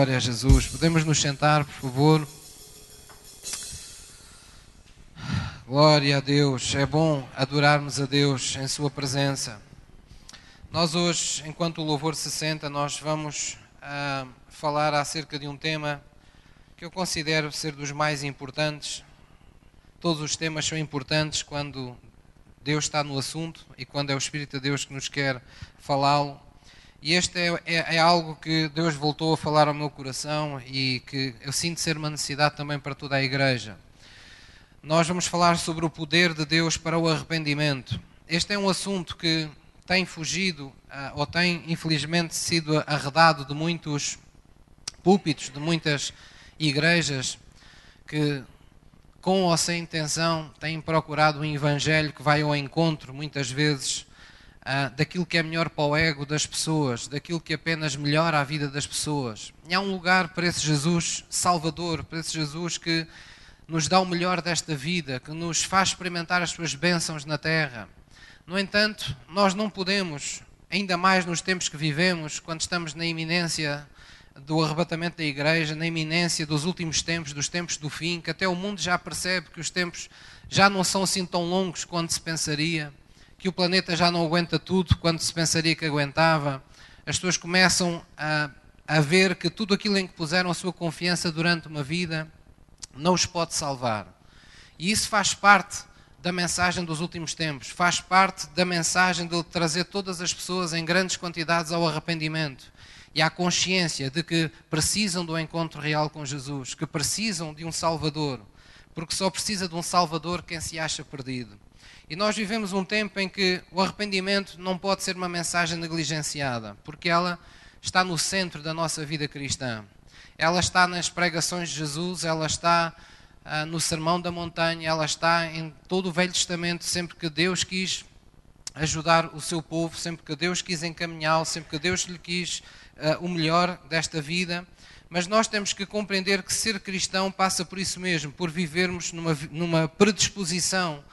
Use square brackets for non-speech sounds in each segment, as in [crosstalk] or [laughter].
Glória a Jesus. Podemos nos sentar, por favor. Glória a Deus. É bom adorarmos a Deus em Sua presença. Nós hoje, enquanto o louvor se senta, nós vamos uh, falar acerca de um tema que eu considero ser dos mais importantes. Todos os temas são importantes quando Deus está no assunto e quando é o Espírito de Deus que nos quer falá-lo. E este é, é, é, algo que Deus voltou a falar ao meu coração e que eu sinto ser uma necessidade também para toda a igreja. Nós vamos falar sobre o poder de Deus para o arrependimento. Este é um assunto que tem fugido ah, ou tem infelizmente sido arredado de muitos púlpitos, de muitas igrejas que com ou sem intenção têm procurado um evangelho que vai ao encontro muitas vezes uh, daquilo que é melhor para o ego das pessoas, daquilo que apenas melhora a vida das pessoas. E há um lugar para esse Jesus Salvador, para esse Jesus que nos dá o melhor desta vida, que nos faz experimentar as suas bênçãos na terra. No entanto, nós não podemos, ainda mais nos tempos que vivemos, quando estamos na iminência do arrebatamento da igreja, na iminência dos últimos tempos, dos tempos do fim, que até o mundo já percebe que os tempos já não são assim tão longos quanto se pensaria que o planeta já não aguenta tudo quando se pensaria que aguentava. As pessoas começam a, a ver que tudo aquilo em que puseram a sua confiança durante uma vida não os pode salvar. E isso faz parte da mensagem dos últimos tempos, faz parte da mensagem de trazer todas as pessoas em grandes quantidades ao arrependimento e à consciência de que precisam do encontro real com Jesus, que precisam de um Salvador, porque só precisa de um Salvador quem se acha perdido. E nós vivemos um tempo em que o arrependimento não pode ser uma mensagem negligenciada, porque ela está no centro da nossa vida cristã. Ela está nas pregações de Jesus, ela está ah, no Sermão da Montanha, ela está em todo o Velho Testamento, sempre que Deus quis ajudar o seu povo, sempre que Deus quis encaminhá-lo, sempre que Deus lhe quis ah, o melhor desta vida. Mas nós temos que compreender que ser cristão passa por isso mesmo, por vivermos numa, numa predisposição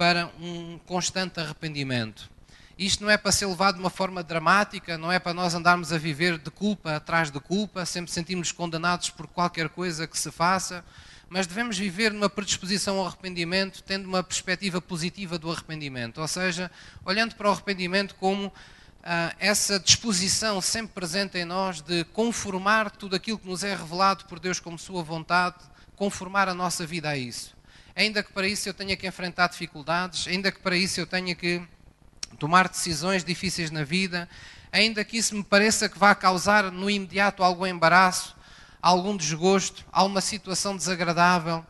para um constante arrependimento. Isto não é para ser levado de uma forma dramática, não é para nós andarmos a viver de culpa atrás de culpa, sempre sentirmos condenados por qualquer coisa que se faça, mas devemos viver numa predisposição ao arrependimento, tendo uma perspectiva positiva do arrependimento, ou seja, olhando para o arrependimento como ah, essa disposição sempre presente em nós de conformar tudo aquilo que nos é revelado por Deus como Sua vontade, conformar a nossa vida a isso ainda que para isso eu tenha que enfrentar dificuldades, ainda que para isso eu tenha que tomar decisões difíceis na vida, ainda que isso me pareça que vá causar no imediato algum embaraço, algum desgosto, alguma situação desagradável,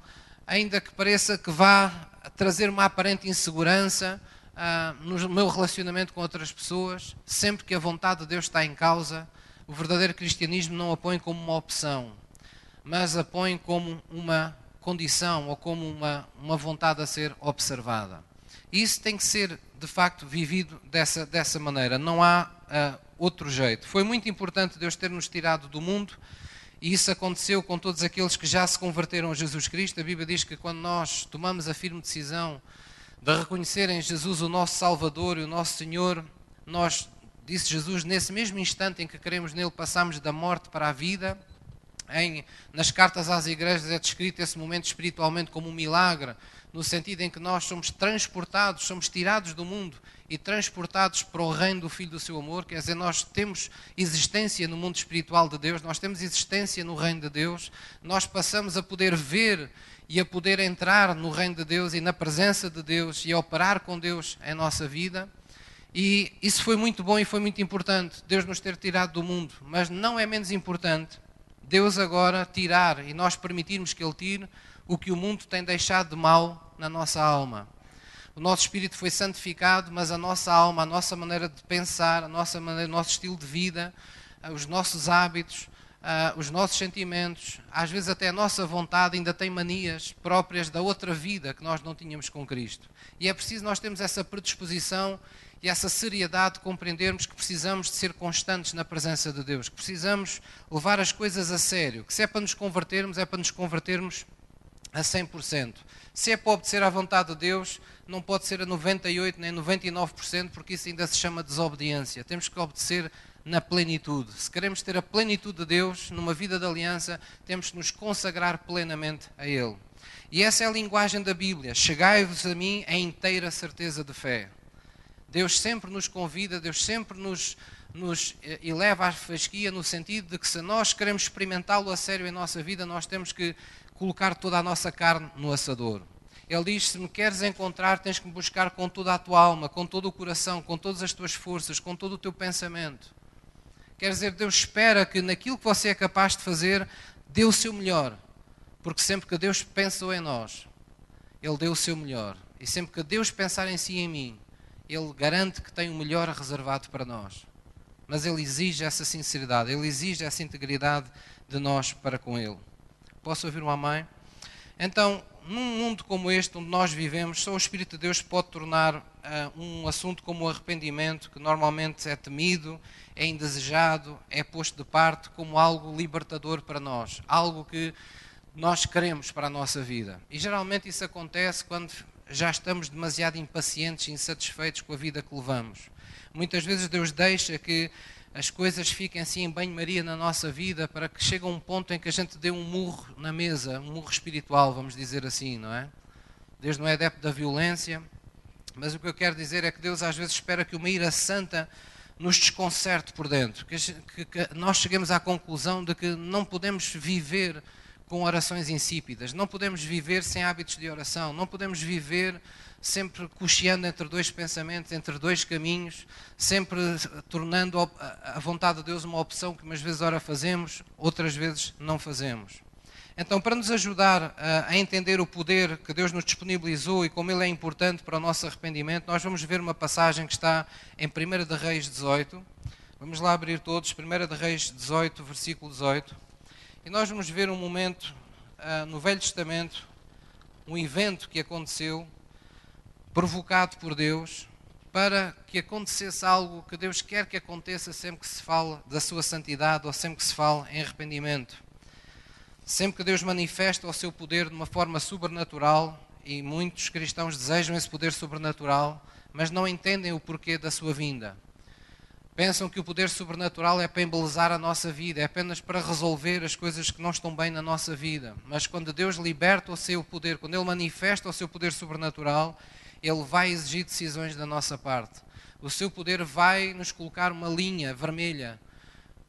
ainda que pareça que vá trazer uma aparente insegurança uh, no meu relacionamento com outras pessoas, sempre que a vontade de Deus está em causa, o verdadeiro cristianismo não a põe como uma opção, mas a põe como uma condição ou como uma, uma vontade a ser observada. Isso tem que ser, de facto, vivido dessa, dessa maneira. Não há uh, outro jeito. Foi muito importante Deus ter-nos tirado do mundo e isso aconteceu com todos aqueles que já se converteram a Jesus Cristo. A Bíblia diz que quando nós tomamos a firme decisão de reconhecer em Jesus o nosso Salvador e o nosso Senhor, nós, disse Jesus, nesse mesmo instante em que queremos nele, passamos da morte para a vida em, nas cartas às igrejas é descrito esse momento espiritualmente como um milagre, no sentido em que nós somos transportados, somos tirados do mundo e transportados para o reino do Filho do seu amor, quer dizer, nós temos existência no mundo espiritual de Deus, nós temos existência no reino de Deus, nós passamos a poder ver e a poder entrar no reino de Deus e na presença de Deus e a operar com Deus em nossa vida. E isso foi muito bom e foi muito importante, Deus nos ter tirado do mundo, mas não é menos importante Deus agora tirar e nós permitirmos que Ele tire o que o mundo tem deixado de mal na nossa alma. O nosso espírito foi santificado, mas a nossa alma, a nossa maneira de pensar, a nossa maneira, o nosso estilo de vida, os nossos hábitos, uh, os nossos sentimentos, às vezes até a nossa vontade ainda tem manias próprias da outra vida que nós não tínhamos com Cristo. E é preciso nós termos essa predisposição e essa seriedade de compreendermos que precisamos de ser constantes na presença de Deus, que precisamos levar as coisas a sério, que se é para nos convertermos, é para nos convertermos a 100%. Se é para obedecer à vontade de Deus, não pode ser a 98% nem 99%, porque isso ainda se chama desobediência. Temos que obedecer na plenitude. Se queremos ter a plenitude de Deus numa vida de aliança, temos que nos consagrar plenamente a Ele. E essa é a linguagem da Bíblia. Chegai-vos a mim em inteira certeza de fé. Deus sempre nos convida, Deus sempre nos, nos eh, eleva à fasquia no sentido de que se nós queremos experimentá-lo a sério em nossa vida, nós temos que colocar toda a nossa carne no assador. Ele diz: Se me queres encontrar, tens que me buscar com toda a tua alma, com todo o coração, com todas as tuas forças, com todo o teu pensamento. Quer dizer, Deus espera que naquilo que você é capaz de fazer, dê o seu melhor. Porque sempre que Deus pensou em nós, Ele deu o seu melhor. E sempre que Deus pensar em si e em mim, Ele garante que tem o melhor reservado para nós. Mas Ele exige essa sinceridade, Ele exige essa integridade de nós para com Ele. Posso ouvir uma mãe? Então, num mundo como este, onde nós vivemos, só o Espírito de Deus pode tornar uh, um assunto como o arrependimento, que normalmente é temido, é indesejado, é posto de parte, como algo libertador para nós, algo que nós queremos para a nossa vida. E geralmente isso acontece quando já estamos demasiado impacientes e insatisfeitos com a vida que levamos. Muitas vezes Deus deixa que as coisas fiquem assim em banho-maria na nossa vida para que chegue a um ponto em que a gente dê um murro na mesa, um murro espiritual, vamos dizer assim, não é? Deus não é adepto da violência, mas o que eu quero dizer é que Deus às vezes espera que uma ira santa nos desconcerte por dentro, que, que, que nós cheguemos à conclusão de que não podemos viver com orações insípidas. Não podemos viver sem hábitos de oração. Não podemos viver sempre cocheando entre dois pensamentos, entre dois caminhos, sempre tornando a vontade de Deus uma opção que umas vezes ora fazemos, outras vezes não fazemos. Então, para nos ajudar a entender o poder que Deus nos disponibilizou e como ele é importante para o nosso arrependimento, nós vamos ver uma passagem que está em 1 de Reis 18. Vamos lá abrir todos, 1 de Reis 18, versículo 18. E nós vamos ver um momento uh, no Velho Testamento, um evento que aconteceu, provocado por Deus, para que acontecesse algo que Deus quer que aconteça sempre que se fala da sua santidade ou sempre que se fala em arrependimento. Sempre que Deus manifesta o seu poder de uma forma sobrenatural, e muitos cristãos desejam esse poder sobrenatural, mas não entendem o porquê da sua vinda. Pensam que o poder sobrenatural é para embelezar a nossa vida, é apenas para resolver as coisas que não estão bem na nossa vida. Mas quando Deus liberta o seu poder, quando Ele manifesta o seu poder sobrenatural, Ele vai exigir decisões da nossa parte. O seu poder vai nos colocar uma linha vermelha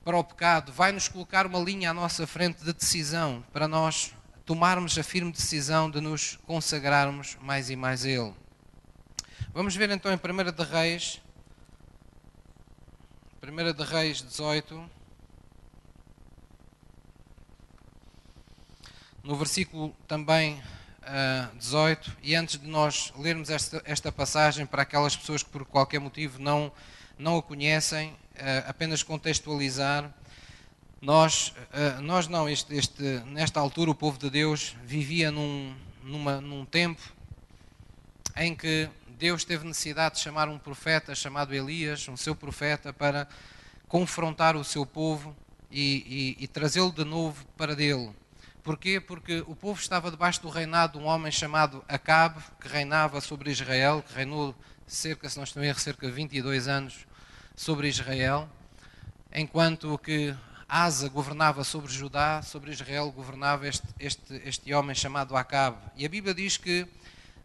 para o pecado, vai nos colocar uma linha à nossa frente de decisão para nós tomarmos a firme decisão de nos consagrarmos mais e mais a Ele. Vamos ver então em 1 de Reis 1 de Reis 18, no versículo também uh, ah, 18, e antes de nós lermos esta, esta passagem para aquelas pessoas que por qualquer motivo não, não a conhecem, apenas contextualizar, nós, uh, nós não, este, este, nesta altura o povo de Deus vivia num, numa, num tempo em que Deus teve necessidade de chamar um profeta chamado Elias, um seu profeta, para confrontar o seu povo e, e, e trazê-lo de novo para dele. Porquê? Porque o povo estava debaixo do reinado de um homem chamado Acabe, que reinava sobre Israel, que reinou cerca, se não estou erro, cerca de 22 anos sobre Israel, enquanto que Asa governava sobre Judá, sobre Israel governava este, este, este homem chamado Acabe. E a Bíblia diz que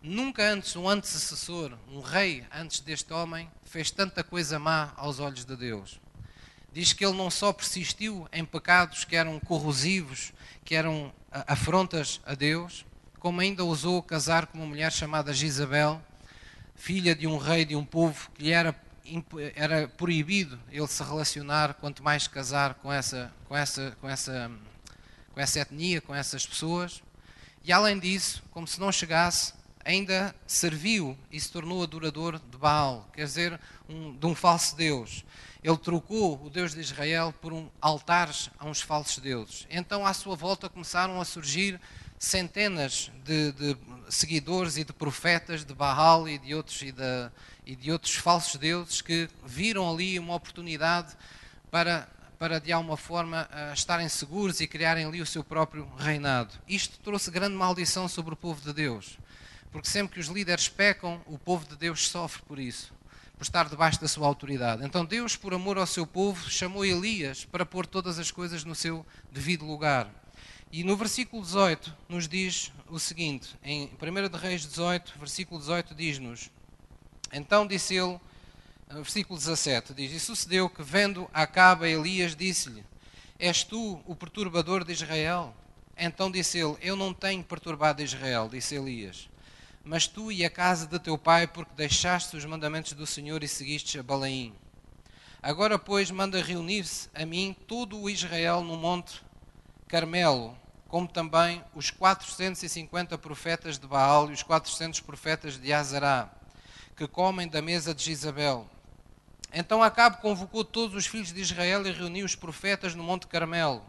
Nunca antes um antecessor, um rei antes deste homem, fez tanta coisa má aos olhos de Deus. Diz que ele não só persistiu em pecados que eram corrosivos, que eram afrontas a Deus, como ainda ousou casar com uma mulher chamada Jezabel, filha de um rei de um povo que lhe era, era proibido ele se relacionar, quanto mais casar com essa, com essa, com essa, com essa etnia, com essas pessoas. E além disso, como se não chegasse, ainda serviu e se tornou adorador de Baal, quer dizer, um, de um falso Deus. Ele trocou o Deus de Israel por um altares a uns falsos deuses. Então, à sua volta, começaram a surgir centenas de, de seguidores e de profetas de Baal e de outros, e de, e de outros falsos deuses que viram ali uma oportunidade para para de alguma forma estarem seguros e criarem ali o seu próprio reinado. Isto trouxe grande maldição sobre o povo de Deus. Porque sempre que os líderes pecam, o povo de Deus sofre por isso. por estar debaixo da sua autoridade. Então Deus, por amor ao seu povo, chamou Elias para pôr todas as coisas no seu devido lugar. E no versículo 18 nos diz o seguinte, em 1 de Reis 18, versículo 18 diz-nos, Então disse ele, versículo 17, diz, E sucedeu que vendo Acabe Elias disse-lhe, És tu o perturbador de Israel? Então disse ele, Eu não tenho perturbado Israel, disse Elias, mas tu e a casa de teu pai, porque deixaste os mandamentos do Senhor e seguiste a Balaim. Agora, pois, manda reunir-se a mim todo o Israel no monte Carmelo, como também os 450 profetas de Baal e os 400 profetas de Azará, que comem da mesa de Jezabel. Então Acabe convocou todos os filhos de Israel e reuniu os profetas no monte Carmelo.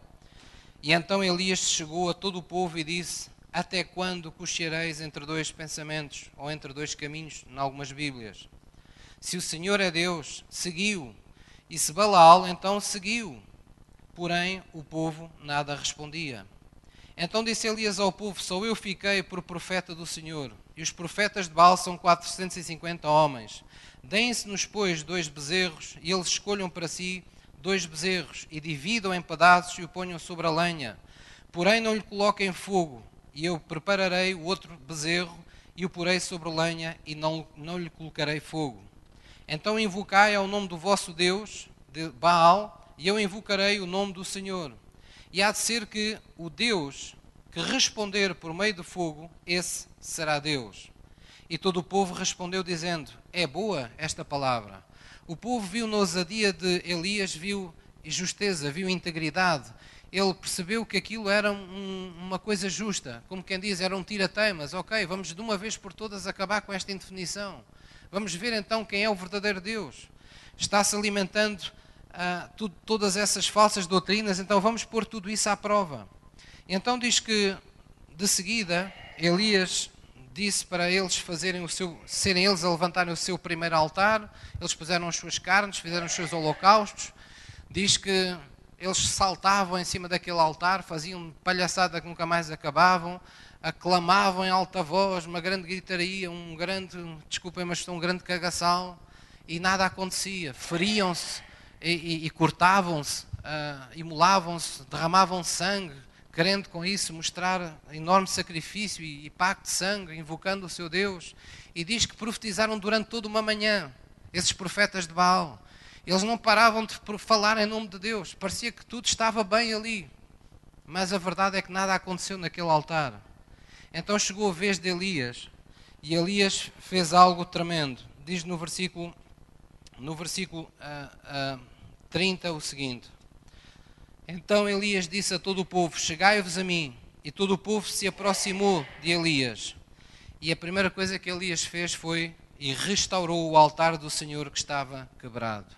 E então Elias chegou a todo o povo e disse: Até quando cocheareis entre dois pensamentos, ou entre dois caminhos, em algumas Bíblias? Se o Senhor é Deus, seguiu, e se Balaal, então seguiu. Porém, o povo nada respondia. Então disse Elias ao povo: Só eu fiquei por profeta do Senhor, e os profetas de Baal são 450 homens. Deem-se-nos, pois, dois bezerros, e eles escolham para si dois bezerros, e dividam em pedaços e o ponham sobre a lenha. Porém, não lhe coloquem fogo, e eu prepararei o outro bezerro, e o porei sobre a lenha, e não, não lhe colocarei fogo. Então invocai ao nome do vosso Deus, de Baal, e eu invocarei o nome do Senhor. E há de ser que o Deus que responder por meio de fogo, esse será Deus. E todo o povo respondeu, dizendo: É boa esta palavra. O povo viu na ousadia de Elias, viu justeza, viu integridade. Ele percebeu que aquilo era um, uma coisa justa. Como quem diz, era um tira-teimas. Ok, vamos de uma vez por todas acabar com esta indefinição. Vamos ver então quem é o verdadeiro Deus. Está-se alimentando ah, tudo, todas essas falsas doutrinas, então vamos pôr tudo isso à prova. Então diz que, de seguida, Elias disse para eles fazerem o seu, serem eles a levantarem o seu primeiro altar, eles puseram as suas carnes, fizeram os seus holocaustos, diz que eles saltavam em cima daquele altar, faziam palhaçada que nunca mais acabavam, aclamavam em alta voz, uma grande gritaria, um grande, desculpem, mas um grande cagaçal, e nada acontecia. Feriam-se, e, e, e cortavam-se, uh, imolavam-se, derramavam sangue, querendo com isso mostrar enorme sacrifício e, e pacto de sangue, invocando o seu Deus. E diz que profetizaram durante toda uma manhã, esses profetas de Baal. Eles não paravam de falar em nome de Deus, parecia que tudo estava bem ali. Mas a verdade é que nada aconteceu naquele altar. Então chegou a vez de Elias, e Elias fez algo tremendo. Diz no versículo no versículo uh, uh, 30 o seguinte: Então Elias disse a todo o povo: Chegai-vos a mim. E todo o povo se aproximou de Elias. E a primeira coisa que Elias fez foi e restaurou o altar do Senhor que estava quebrado.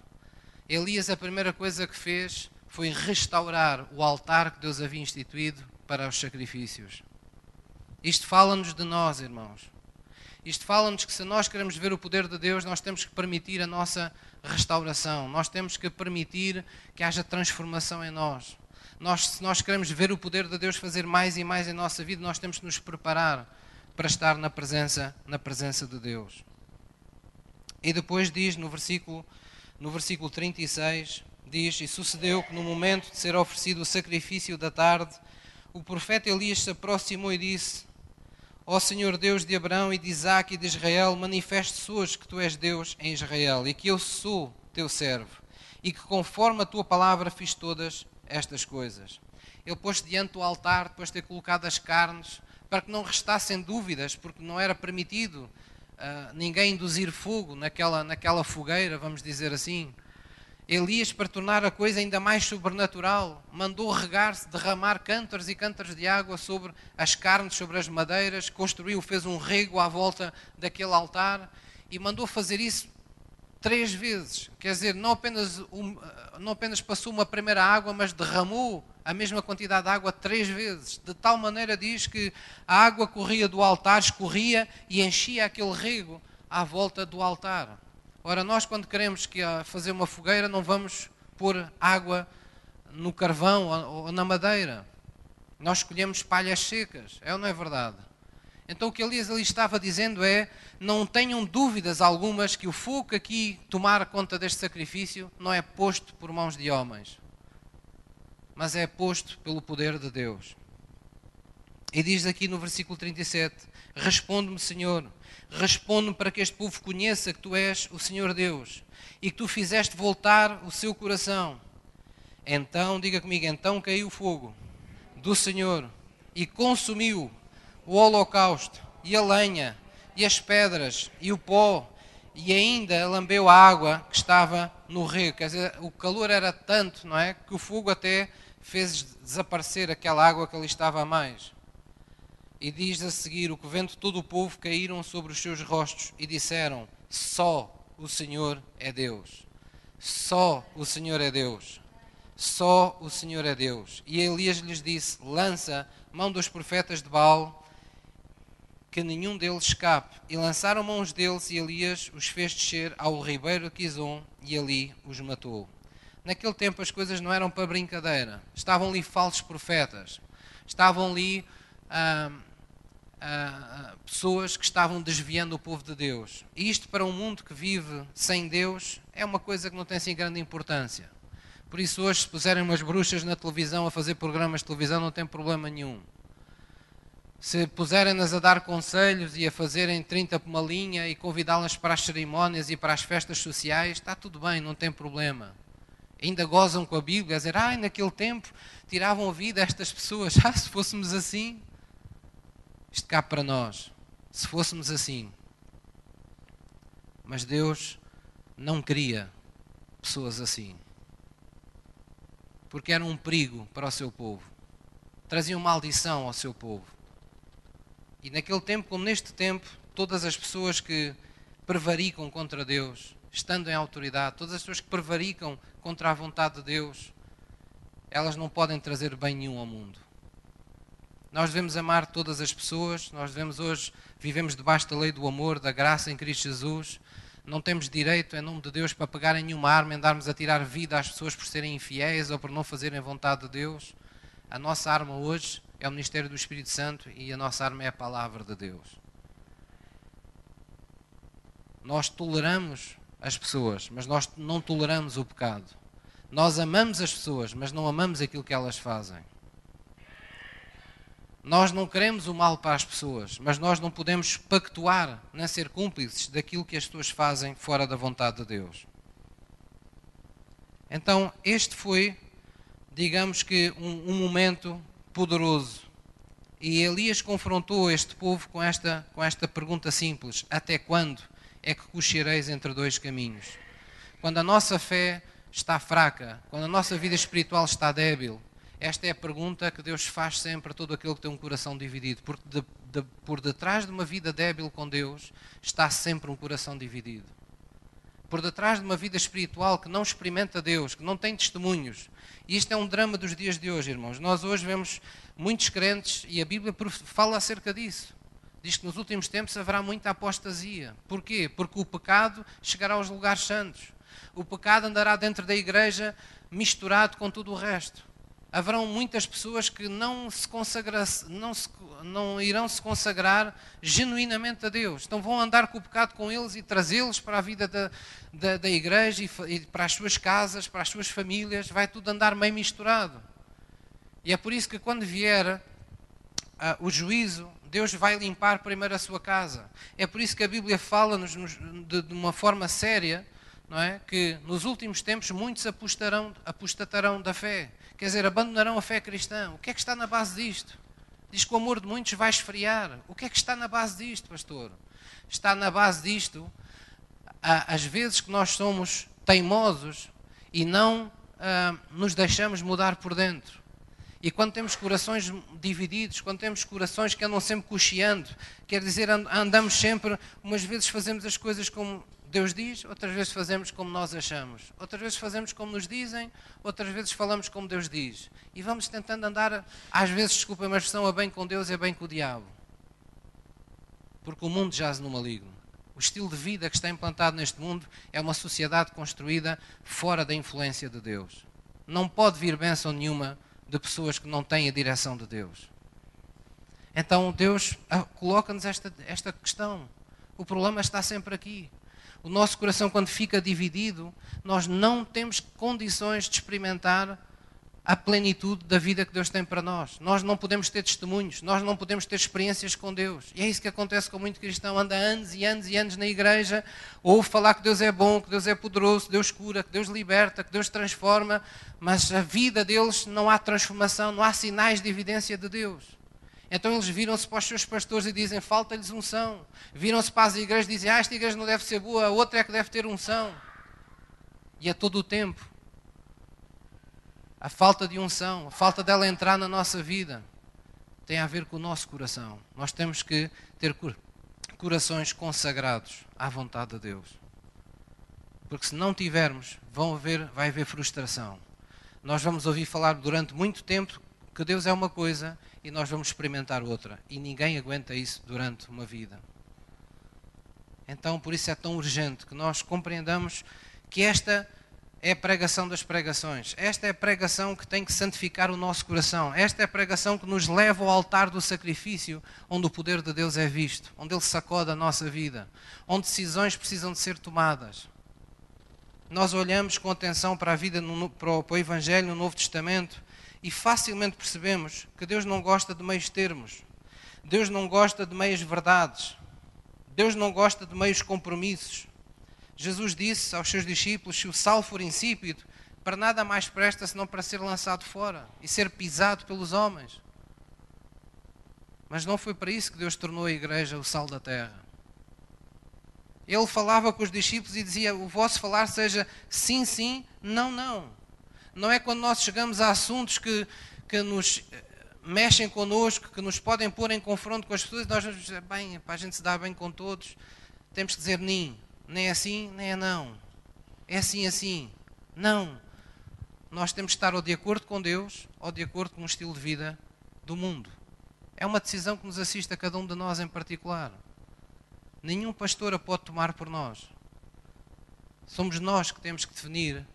Elias, a primeira coisa que fez foi restaurar o altar que Deus havia instituído para os sacrifícios. Isto fala-nos de nós, irmãos. Isto fala-nos que se nós queremos ver o poder de Deus, nós temos que permitir a nossa restauração, nós temos que permitir que haja transformação em nós. nós. Se nós queremos ver o poder de Deus fazer mais e mais em nossa vida, nós temos que nos preparar para estar na presença, na presença de Deus. E depois diz no versículo, no versículo 36, diz, e sucedeu que no momento de ser oferecido o sacrifício da tarde, o profeta Elias se aproximou e disse, Ó Senhor Deus de Abraão e de Isaac e de Israel, manifeste-se hoje que tu és Deus em Israel e que eu sou teu servo e que conforme a tua palavra fiz todas estas coisas. Ele pôs diante do altar, depois de ter colocado as carnes, para que não restassem dúvidas, porque não era permitido uh, ninguém induzir fogo naquela, naquela fogueira, vamos dizer assim. Elias, para tornar a coisa ainda mais sobrenatural, mandou regar-se, derramar cântaros e cântaros de água sobre as carnes, sobre as madeiras, construiu, fez um rego à volta daquele altar e mandou fazer isso três vezes. Quer dizer, não apenas, não apenas passou uma primeira água, mas derramou a mesma quantidade de água três vezes. De tal maneira diz que a água corria do altar, escorria e enchia aquele rego à volta do altar. Ora, nós quando queremos que fazer uma fogueira não vamos pôr água no carvão ou na madeira. Nós escolhemos palhas secas, é ou não é verdade? Então o que Elias ali estava dizendo é: não tenham dúvidas algumas que o fogo aqui tomar conta deste sacrifício não é posto por mãos de homens, mas é posto pelo poder de Deus. E diz aqui no versículo 37: Responde-me, Senhor, responde-me para que este povo conheça que tu és o Senhor Deus e que tu fizeste voltar o seu coração. Então, diga comigo, então caiu o fogo do Senhor e consumiu o holocausto e a lenha e as pedras e o pó e ainda lambeu a água que estava no rio. Quer dizer, o calor era tanto, não é? Que o fogo até fez desaparecer aquela água que ali estava a mais. E diz a seguir: O que vendo todo o povo caíram sobre os seus rostos e disseram: Só o Senhor é Deus. Só o Senhor é Deus. Só o Senhor é Deus. E Elias lhes disse: Lança mão dos profetas de Baal que nenhum deles escape. E lançaram mãos deles, e Elias os fez descer ao ribeiro de Quizon, e ali os matou. Naquele tempo as coisas não eram para brincadeira. Estavam ali falsos profetas. Estavam ali ah, ah, pessoas que estavam desviando o povo de Deus. E isto para um mundo que vive sem Deus é uma coisa que não tem assim grande importância. Por isso hoje se puserem umas bruxas na televisão a fazer programas de televisão não tem problema nenhum se puserem-nas a dar conselhos e a fazerem 30 por uma linha e convidá-las para as cerimónias e para as festas sociais, está tudo bem, não tem problema. Ainda gozam com a Bíblia, a dizer, ai, naquele tempo tiravam a vida estas pessoas. [laughs] Ah, se fôssemos assim, isto cá para nós, se fôssemos assim. Mas Deus não queria pessoas assim. Porque eram um perigo para o seu povo. Traziam maldição ao seu povo. E naquele tempo, como neste tempo, todas as pessoas que prevaricam contra Deus, estando em autoridade, todas as pessoas que prevaricam contra a vontade de Deus, elas não podem trazer bem nenhum ao mundo. Nós devemos amar todas as pessoas, nós devemos hoje, vivemos debaixo da lei do amor, da graça em Cristo Jesus. Não temos direito, em nome de Deus, para pegar em nenhuma arma, andarmos a tirar vida às pessoas por serem infiéis ou por não fazerem a vontade de Deus. A nossa arma hoje é o ministério do Espírito Santo e a nossa arma é a palavra de Deus. Nós toleramos as pessoas, mas nós não toleramos o pecado. Nós amamos as pessoas, mas não amamos aquilo que elas fazem. Nós não queremos o mal para as pessoas, mas nós não podemos pactuar nem ser cúmplices daquilo que as pessoas fazem fora da vontade de Deus. Então, este foi, digamos que, um, um momento poderoso. E Elias confrontou este povo com esta, com esta pergunta simples: Até quando é que cochereis entre dois caminhos? Quando a nossa fé está fraca, quando a nossa vida espiritual está débil, esta é a pergunta que Deus faz sempre a todo aquele que tem um coração dividido. Porque de, de, por detrás de uma vida débil com Deus está sempre um coração dividido. Por detrás de uma vida espiritual que não experimenta Deus, que não tem testemunhos, e isto é um drama dos dias de hoje, irmãos. Nós hoje vemos muitos crentes e a Bíblia fala acerca disso. Diz que nos últimos tempos haverá muita apostasia. Porquê? Porque o pecado chegará aos lugares santos. O pecado andará dentro da igreja misturado com tudo o resto haverão muitas pessoas que não, se consagra, não, se, não irão se consagrar genuinamente a Deus. Então vão andar com o pecado com eles e trazê-los para a vida da, da, da igreja e, e, para as suas casas, para as suas famílias. Vai tudo andar meio misturado. E é por isso que quando vier uh, o juízo, Deus vai limpar primeiro a sua casa. É por isso que a Bíblia fala-nos de, de uma forma séria não é? que nos últimos tempos muitos apostarão, apostatarão da fé Quer dizer, abandonarão a fé cristã. O que é que está na base disto? Diz que o amor de muitos vai esfriar. O que é que está na base disto, pastor? Está na base disto, às vezes que nós somos teimosos e não ah, nos deixamos mudar por dentro. E quando temos corações divididos, quando temos corações que andam sempre cocheando, quer dizer, andamos sempre, umas vezes fazemos as coisas como Deus diz, outras vezes fazemos como nós achamos, outras vezes fazemos como nos dizem, outras vezes falamos como Deus diz. E vamos tentando andar, às vezes, desculpem a expressão, a bem com Deus e a bem com o diabo. Porque o mundo jaz no maligno. O estilo de vida que está implantado neste mundo é uma sociedade construída fora da influência de Deus. Não pode vir bênção nenhuma de pessoas que não têm a direção de Deus. Então Deus ah, coloca-nos esta, esta questão. O problema está sempre aqui. O nosso coração, quando fica dividido, nós não temos condições de experimentar a plenitude da vida que Deus tem para nós. Nós não podemos ter testemunhos, nós não podemos ter experiências com Deus. E é isso que acontece com muito cristão. Anda anos e anos e anos na igreja, ouve falar que Deus é bom, que Deus é poderoso, que Deus cura, que Deus liberta, que Deus transforma, mas a vida deles não há transformação, não há sinais de evidência de Deus. Então eles viram-se para os seus pastores e dizem: falta-lhes unção. Viram-se para as igrejas e dizem: ah, esta igreja não deve ser boa, a outra é que deve ter unção. E a todo o tempo. A falta de unção, a falta dela entrar na nossa vida, tem a ver com o nosso coração. Nós temos que ter corações consagrados à vontade de Deus. Porque se não tivermos, vão haver, vai haver frustração. Nós vamos ouvir falar durante muito tempo que Deus é uma coisa e nós vamos experimentar outra. E ninguém aguenta isso durante uma vida. Então, por isso é tão urgente que nós compreendamos que esta é a pregação das pregações. Esta é a pregação que tem que santificar o nosso coração. Esta é a pregação que nos leva ao altar do sacrifício, onde o poder de Deus é visto, onde Ele sacode a nossa vida, onde decisões precisam de ser tomadas. Nós olhamos com atenção para a vida, no, para, o, Evangelho no Novo Testamento e facilmente percebemos que Deus não gosta de meios termos. Deus não gosta de meias verdades. Deus não gosta de meios compromissos. Jesus disse aos seus discípulos: se o sal for insípido, para nada mais presta senão para ser lançado fora e ser pisado pelos homens. Mas não foi para isso que Deus tornou a igreja o sal da terra. Ele falava com os discípulos e dizia: O vosso falar seja sim, sim, não, não. Não é quando nós chegamos a assuntos que, que nos eh, mexem connosco, que nos podem pôr em confronto com as pessoas, nós vamos dizer, bem, para a gente se dar bem com todos, temos que dizer nem, nem é assim, nem é não. É assim, assim. Não. Nós temos que estar ou de acordo com Deus ou de acordo com o estilo de vida do mundo. É uma decisão que nos assiste a cada um de nós em particular. Nenhum pastor a pode tomar por nós. Somos nós que temos que definir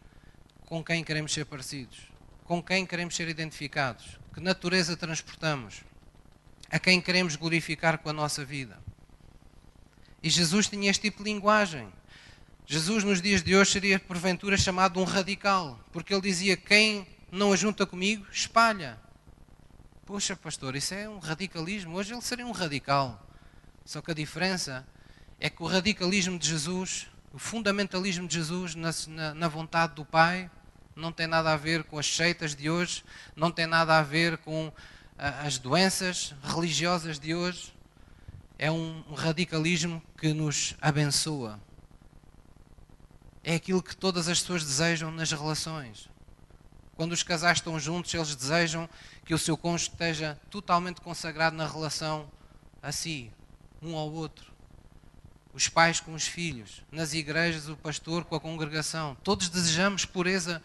com quem queremos ser parecidos, com quem queremos ser identificados, que natureza transportamos, a quem queremos glorificar com a nossa vida. E Jesus tinha este tipo de linguagem. Jesus, nos dias de hoje, seria porventura chamado um radical, porque ele dizia: Quem não ajunta comigo, espalha. Poxa, pastor, isso é um radicalismo. Hoje ele seria um radical. Só que a diferença é que o radicalismo de Jesus o fundamentalismo de Jesus na, na, na, vontade do Pai não tem nada a ver com as seitas de hoje, não tem nada a ver com as doenças religiosas de hoje. É um radicalismo que nos abençoa. É aquilo que todas as pessoas desejam nas relações. Quando os casais estão juntos, eles desejam que o seu cônjuge esteja totalmente consagrado na relação a si, um ao outro os pais com os filhos, nas igrejas o pastor com a congregação. Todos desejamos pureza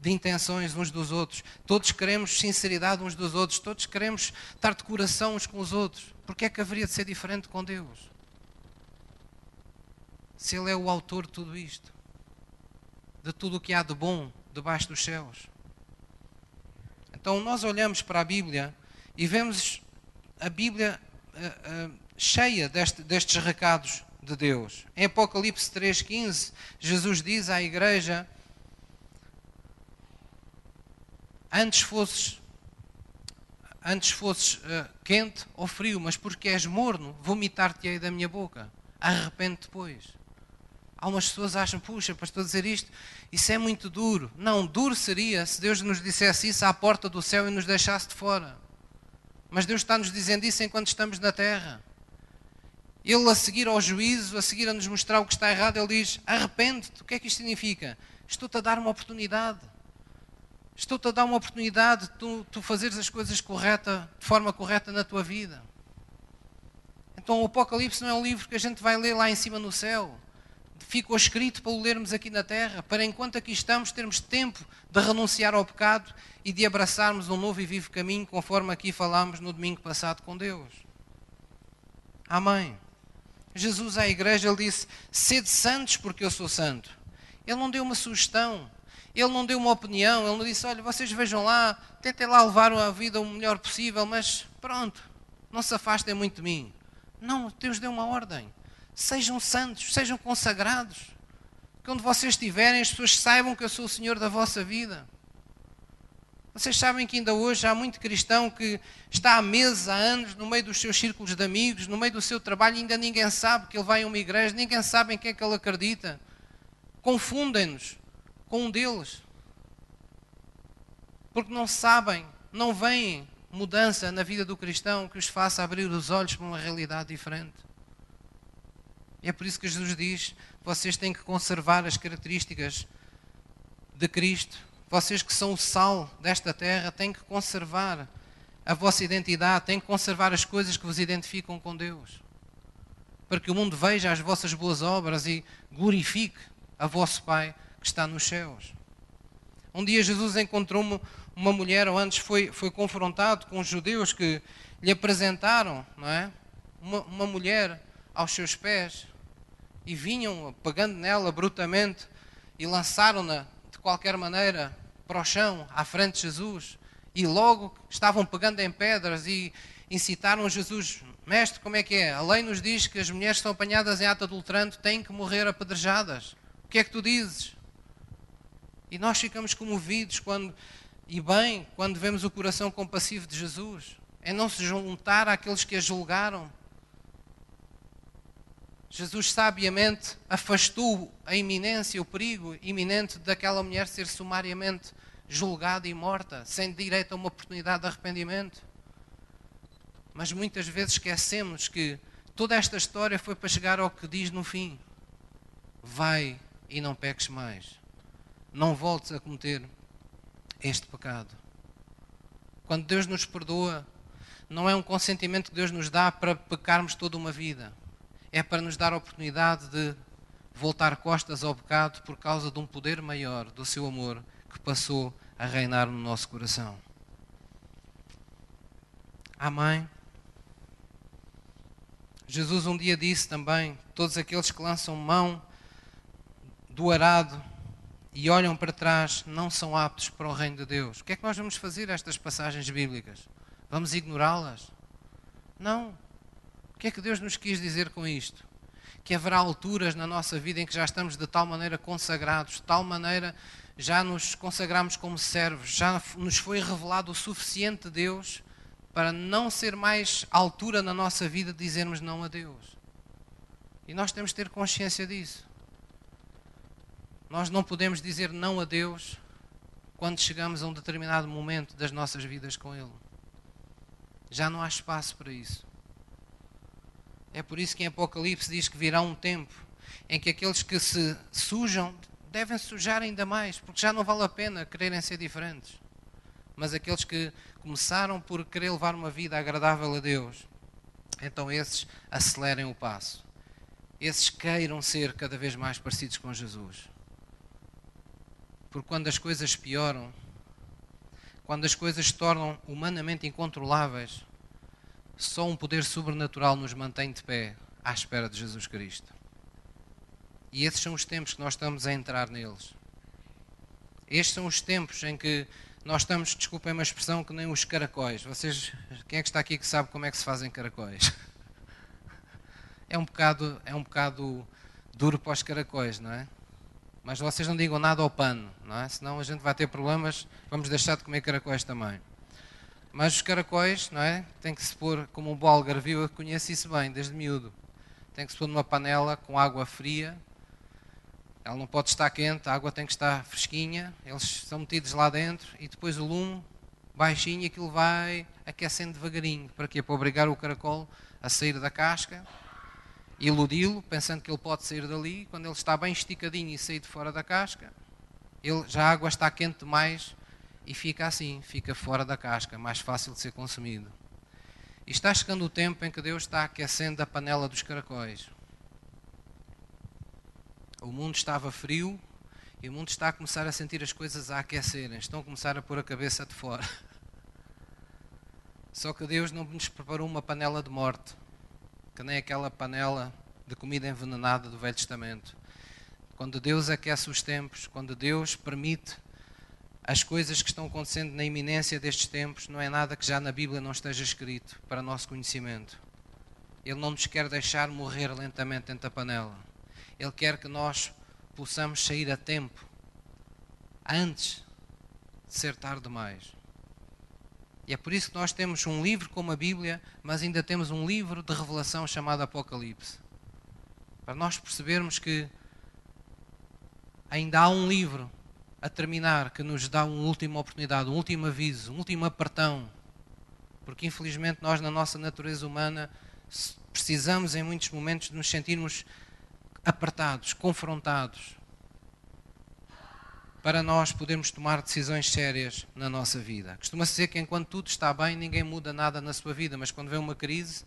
de intenções uns dos outros. Todos queremos sinceridade uns dos outros. Todos queremos estar de coração uns com os outros. Porque é que haveria de ser diferente com Deus? Se Ele é o autor de tudo isto, de tudo o que há de bom debaixo dos céus. Então nós olhamos para a Bíblia e vemos a Bíblia uh, uh, cheia deste, destes recados de Deus. Em Apocalipse 3,15, Jesus diz à igreja: Antes fosses, antes fosses uh, quente ou frio, mas porque és morno, vomitar-te-ei da minha boca. Arrepende depois. Algumas pessoas acham, puxa, para estou a dizer isto, isso é muito duro. Não, duro seria se Deus nos dissesse isso à porta do céu e nos deixasse de fora. Mas Deus está nos dizendo isso enquanto estamos na terra. Ele, a seguir ao juízo, a seguir a nos mostrar o que está errado, ele diz: Arrepende-te. O que é que isto significa? Estou-te a dar uma oportunidade. Estou-te a dar uma oportunidade de tu, tu fazeres as coisas correta, de forma correta na tua vida. Então o Apocalipse não é um livro que a gente vai ler lá em cima no céu. Ficou escrito para o lermos aqui na terra, para enquanto aqui estamos termos tempo de renunciar ao pecado e de abraçarmos um novo e vivo caminho, conforme aqui falámos no domingo passado com Deus. Amém. Jesus à igreja ele disse: Sede santos, porque eu sou santo. Ele não deu uma sugestão, ele não deu uma opinião, ele não disse: Olha, vocês vejam lá, tentem lá levar a vida o melhor possível, mas pronto, não se afastem muito de mim. Não, Deus deu uma ordem. Sejam santos, sejam consagrados. Que onde vocês estiverem, as pessoas saibam que eu sou o Senhor da vossa vida. Vocês sabem que ainda hoje há muito cristão que está há meses, há anos, no meio dos seus círculos de amigos, no meio do seu trabalho, e ainda ninguém sabe que ele vai a uma igreja, ninguém sabe em quem é que ele acredita. Confundem-nos com um deles. Porque não sabem, não veem mudança na vida do cristão que os faça abrir os olhos para uma realidade diferente. E é por isso que Jesus diz: vocês têm que conservar as características de Cristo vocês que são o sal desta terra têm que conservar a vossa identidade, têm que conservar as coisas que vos identificam com Deus. Para que o mundo veja as vossas boas obras e glorifique a vosso Pai que está nos céus. Um dia Jesus encontrou uma, mulher, ou antes foi, foi confrontado com os judeus que lhe apresentaram não é? uma, uma mulher aos seus pés e vinham pegando nela brutamente e lançaram-na de qualquer maneira para o chão, à frente de Jesus, e logo estavam pegando em pedras e incitaram Jesus: Mestre, como é que é? A lei nos diz que as mulheres que são apanhadas em ato adulterante têm que morrer apedrejadas. O que é que tu dizes? E nós ficamos comovidos quando, e bem, quando vemos o coração compassivo de Jesus, em não se juntar àqueles que a julgaram. Jesus sabiamente afastou a iminência, o perigo iminente daquela mulher ser sumariamente julgada e morta, sem direito a uma oportunidade de arrependimento. Mas muitas vezes esquecemos que toda esta história foi para chegar ao que diz no fim: Vai e não peques mais. Não voltes a cometer este pecado. Quando Deus nos perdoa, não é um consentimento que Deus nos dá para pecarmos toda uma vida. É para nos dar a oportunidade de voltar costas ao pecado por causa de um poder maior do seu amor que passou a reinar no nosso coração. Amém. Jesus um dia disse também: Todos aqueles que lançam mão do arado e olham para trás não são aptos para o reino de Deus. O que é que nós vamos fazer a estas passagens bíblicas? Vamos ignorá-las? Não. Que é que Deus nos quis dizer com isto? Que haverá alturas na nossa vida em que já estamos de tal maneira consagrados, de tal maneira já nos consagramos como servos, já nos foi revelado o suficiente de Deus para não ser mais altura na nossa vida dizermos não a Deus. E nós temos de ter consciência disso. Nós não podemos dizer não a Deus quando chegamos a um determinado momento das nossas vidas com Ele. Já não há espaço para isso. É por isso que em Apocalipse diz que virá um tempo em que aqueles que se sujam devem sujar ainda mais, porque já não vale a pena quererem ser diferentes. Mas aqueles que começaram por querer levar uma vida agradável a Deus, então esses acelerem o passo. Esses queiram ser cada vez mais parecidos com Jesus. Porque quando as coisas pioram, quando as coisas se tornam humanamente incontroláveis, só um poder sobrenatural nos mantém de pé à espera de Jesus Cristo. E esses são os tempos que nós estamos a entrar neles. Estes são os tempos em que nós estamos, desculpem uma expressão, que nem os caracóis. Vocês, quem é que está aqui que sabe como é que se fazem caracóis? [laughs] É um bocado, é um bocado duro para os caracóis, não é? Mas vocês não digam nada ao pano, não é? Senão a gente vai ter problemas, vamos deixar de comer caracóis também. Mas os caracóis, não é? Tem que se pôr, como um bom algarvio, eu conheço isso bem, desde miúdo. Tem que se pôr numa panela com água fria, ela não pode estar quente, a água tem que estar fresquinha, eles são metidos lá dentro e depois o lume baixinho, aquilo vai aquecendo devagarinho. Para quê? Para obrigar o caracol a sair da casca, iludi-lo, pensando que ele pode sair dali. Quando ele está bem esticadinho e sair de fora da casca, ele, já a água está quente demais e fica assim, fica fora da casca, mais fácil de ser consumido. E está chegando o tempo em que Deus está aquecendo a panela dos caracóis. O mundo estava frio e o mundo está a começar a sentir as coisas a aquecerem, estão a começar a pôr a cabeça de fora. [laughs] Só que Deus não nos preparou uma panela de morte, que nem aquela panela de comida envenenada do Velho Testamento. Quando Deus aquece os tempos, quando Deus permite as coisas que estão acontecendo na iminência destes tempos não é nada que já na Bíblia não esteja escrito para nosso conhecimento. Ele não nos quer deixar morrer lentamente dentro da panela. Ele quer que nós possamos sair a tempo, antes de ser tarde demais. E é por isso que nós temos um livro como a Bíblia, mas ainda temos um livro de revelação chamado Apocalipse. Para nós percebermos que ainda há um livro a terminar que nos dá uma última oportunidade, um último aviso, um último apertão. Porque infelizmente nós, na nossa natureza humana, precisamos em muitos momentos de nos sentirmos apertados, confrontados, para nós podermos tomar decisões sérias na nossa vida. Costuma-se dizer que enquanto tudo está bem, ninguém muda nada na sua vida, mas quando vem uma crise,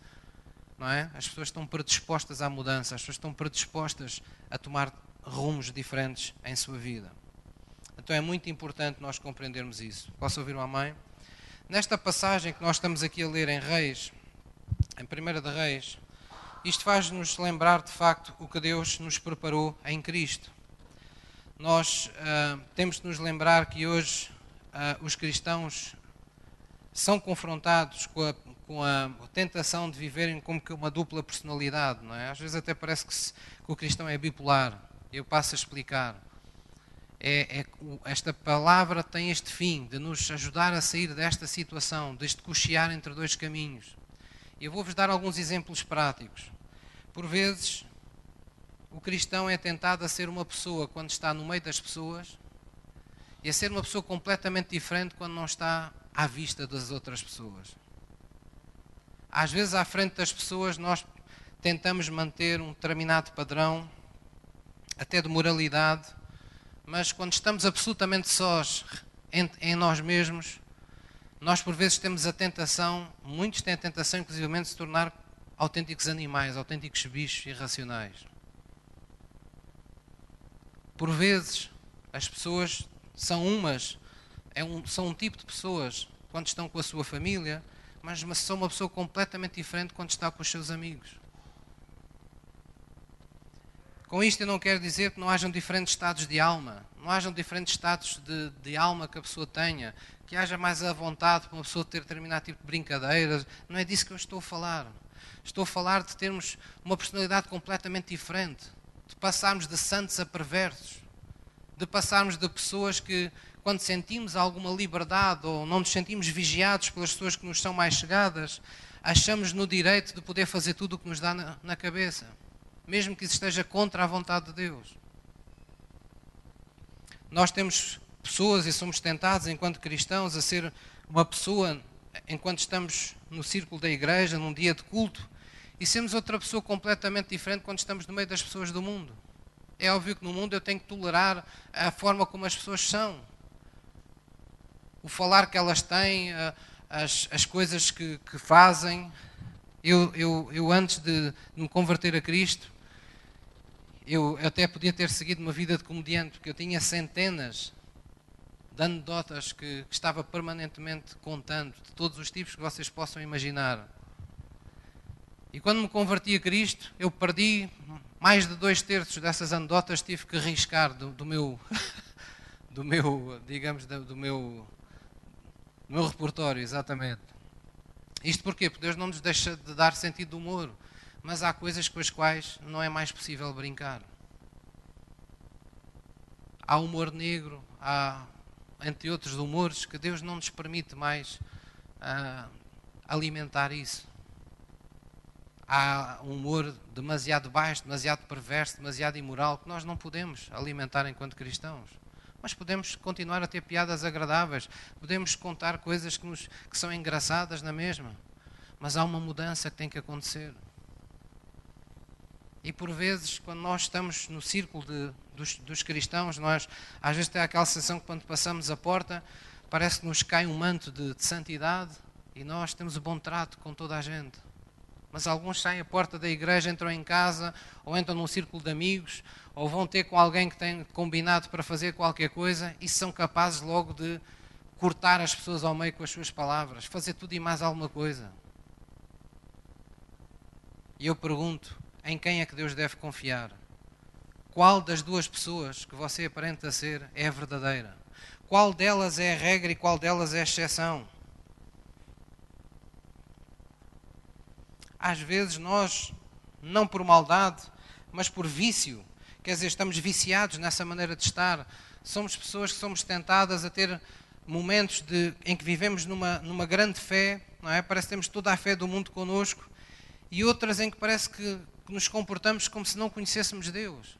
não é? As pessoas estão predispostas à mudança, as pessoas estão predispostas a tomar rumos diferentes em sua vida. Então é muito importante nós compreendermos isso. Posso ouvir uma mãe? Nesta passagem que nós estamos aqui a ler em Reis, em 1 de Reis, isto faz-nos lembrar de facto o que Deus nos preparou em Cristo. Nós uh, temos de nos lembrar que hoje uh, os cristãos são confrontados com a, com a, tentação de viverem como que uma dupla personalidade, não é? Às vezes até parece que, se, que o cristão é bipolar. Eu passo a explicar é, é, esta palavra tem este fim de nos ajudar a sair desta situação, deste cochear entre dois caminhos. Eu vou-vos dar alguns exemplos práticos. Por vezes, o cristão é tentado a ser uma pessoa quando está no meio das pessoas e a ser uma pessoa completamente diferente quando não está à vista das outras pessoas. Às vezes, à frente das pessoas, nós tentamos manter um determinado padrão, até de moralidade, mas quando estamos absolutamente sós em, em, nós mesmos, nós por vezes temos a tentação, muitos têm a tentação, inclusive, de se tornar autênticos animais, autênticos bichos irracionais. Por vezes, as pessoas são umas, é um, são um tipo de pessoas quando estão com a sua família, mas são uma pessoa completamente diferente quando está com os seus amigos. Com isto eu não quero dizer que não hajam diferentes estados de alma, não hajam diferentes estados de, de alma que a pessoa tenha, que haja mais a vontade para uma pessoa ter determinado tipo de brincadeiras. Não é disso que eu estou a falar. Estou a falar de termos uma personalidade completamente diferente, de passarmos de santos a perversos, de passarmos de pessoas que, quando sentimos alguma liberdade ou não nos sentimos vigiados pelas pessoas que nos são mais chegadas, achamos no direito de poder fazer tudo o que nos dá na, na cabeça mesmo que isso esteja contra a vontade de Deus. Nós temos pessoas e somos tentados, enquanto cristãos, a ser uma pessoa enquanto estamos no círculo da igreja, num dia de culto, e sermos outra pessoa completamente diferente quando estamos no meio das pessoas do mundo. É óbvio que no mundo eu tenho que tolerar a forma como as pessoas são, o falar que elas têm, as, as coisas que, que fazem. Eu, eu, eu, antes de me converter a Cristo, eu até podia ter seguido uma vida de comediante, porque eu tinha centenas de anedotas que, que estava permanentemente contando, de todos os tipos que vocês possam imaginar. E quando me converti a Cristo, eu perdi mais de dois terços dessas anedotas, tive que riscar do, do meu, [laughs] do meu, digamos, do, do meu, do meu repertório, exatamente. Isto porquê? Porque Deus não nos deixa de dar sentido de humor mas há coisas com as quais não é mais possível brincar. Há humor negro, há, entre outros humores, que Deus não nos permite mais uh, alimentar isso. Há um humor demasiado baixo, demasiado perverso, demasiado imoral, que nós não podemos alimentar enquanto cristãos. Mas podemos continuar a ter piadas agradáveis, podemos contar coisas que, nos, que são engraçadas na mesma. Mas há uma mudança que tem que acontecer. E por vezes, quando nós estamos no círculo de, dos, dos, cristãos, nós às vezes tem aquela sensação que quando passamos a porta, parece que nos cai um manto de, de santidade e nós temos o bom trato com toda a gente. Mas alguns saem à porta da igreja, entram em casa, ou entram num círculo de amigos, ou vão ter com alguém que tem combinado para fazer qualquer coisa e são capazes logo de cortar as pessoas ao meio com as suas palavras, fazer tudo e mais alguma coisa. E eu pergunto: em quem é que Deus deve confiar? Qual das duas pessoas que você aparenta ser é verdadeira? Qual delas é a regra e qual delas é a exceção? Às vezes nós, não por maldade, mas por vício, quer dizer, estamos viciados nessa maneira de estar. Somos pessoas que somos tentadas a ter momentos de, em que vivemos numa, numa grande fé, não é? Parece que temos toda a fé do mundo connosco, e outras em que parece que nos comportamos como se não conhecêssemos Deus.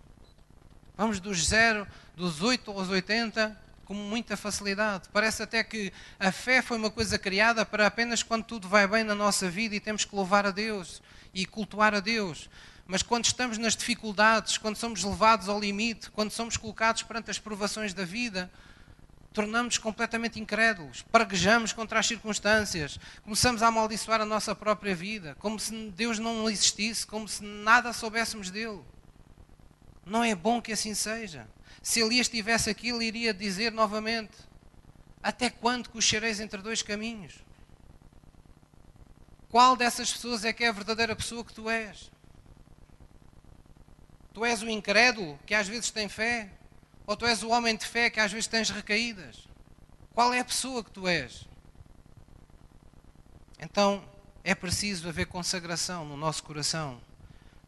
Vamos dos zero, dos 8 aos 80, com muita facilidade. Parece até que a fé foi uma coisa criada para apenas quando tudo vai bem na nossa vida e temos que louvar a Deus e cultuar a Deus. Mas quando estamos nas dificuldades, quando somos levados ao limite, quando somos colocados perante as provações da vida, tornamos-nos completamente incrédulos, praguejamos contra as circunstâncias, começamos a amaldiçoar a nossa própria vida, como se Deus não existisse, como se nada soubéssemos dele. Não é bom que assim seja. Se Elias tivesse aqui, ele iria dizer novamente: Até quando cochereis entre dois caminhos? Qual dessas pessoas é que é a verdadeira pessoa que tu és? Tu és o incrédulo que às vezes tem fé? Ou tu és o homem de fé que às vezes tens recaídas? Qual é a pessoa que tu és? Então é preciso haver consagração no nosso coração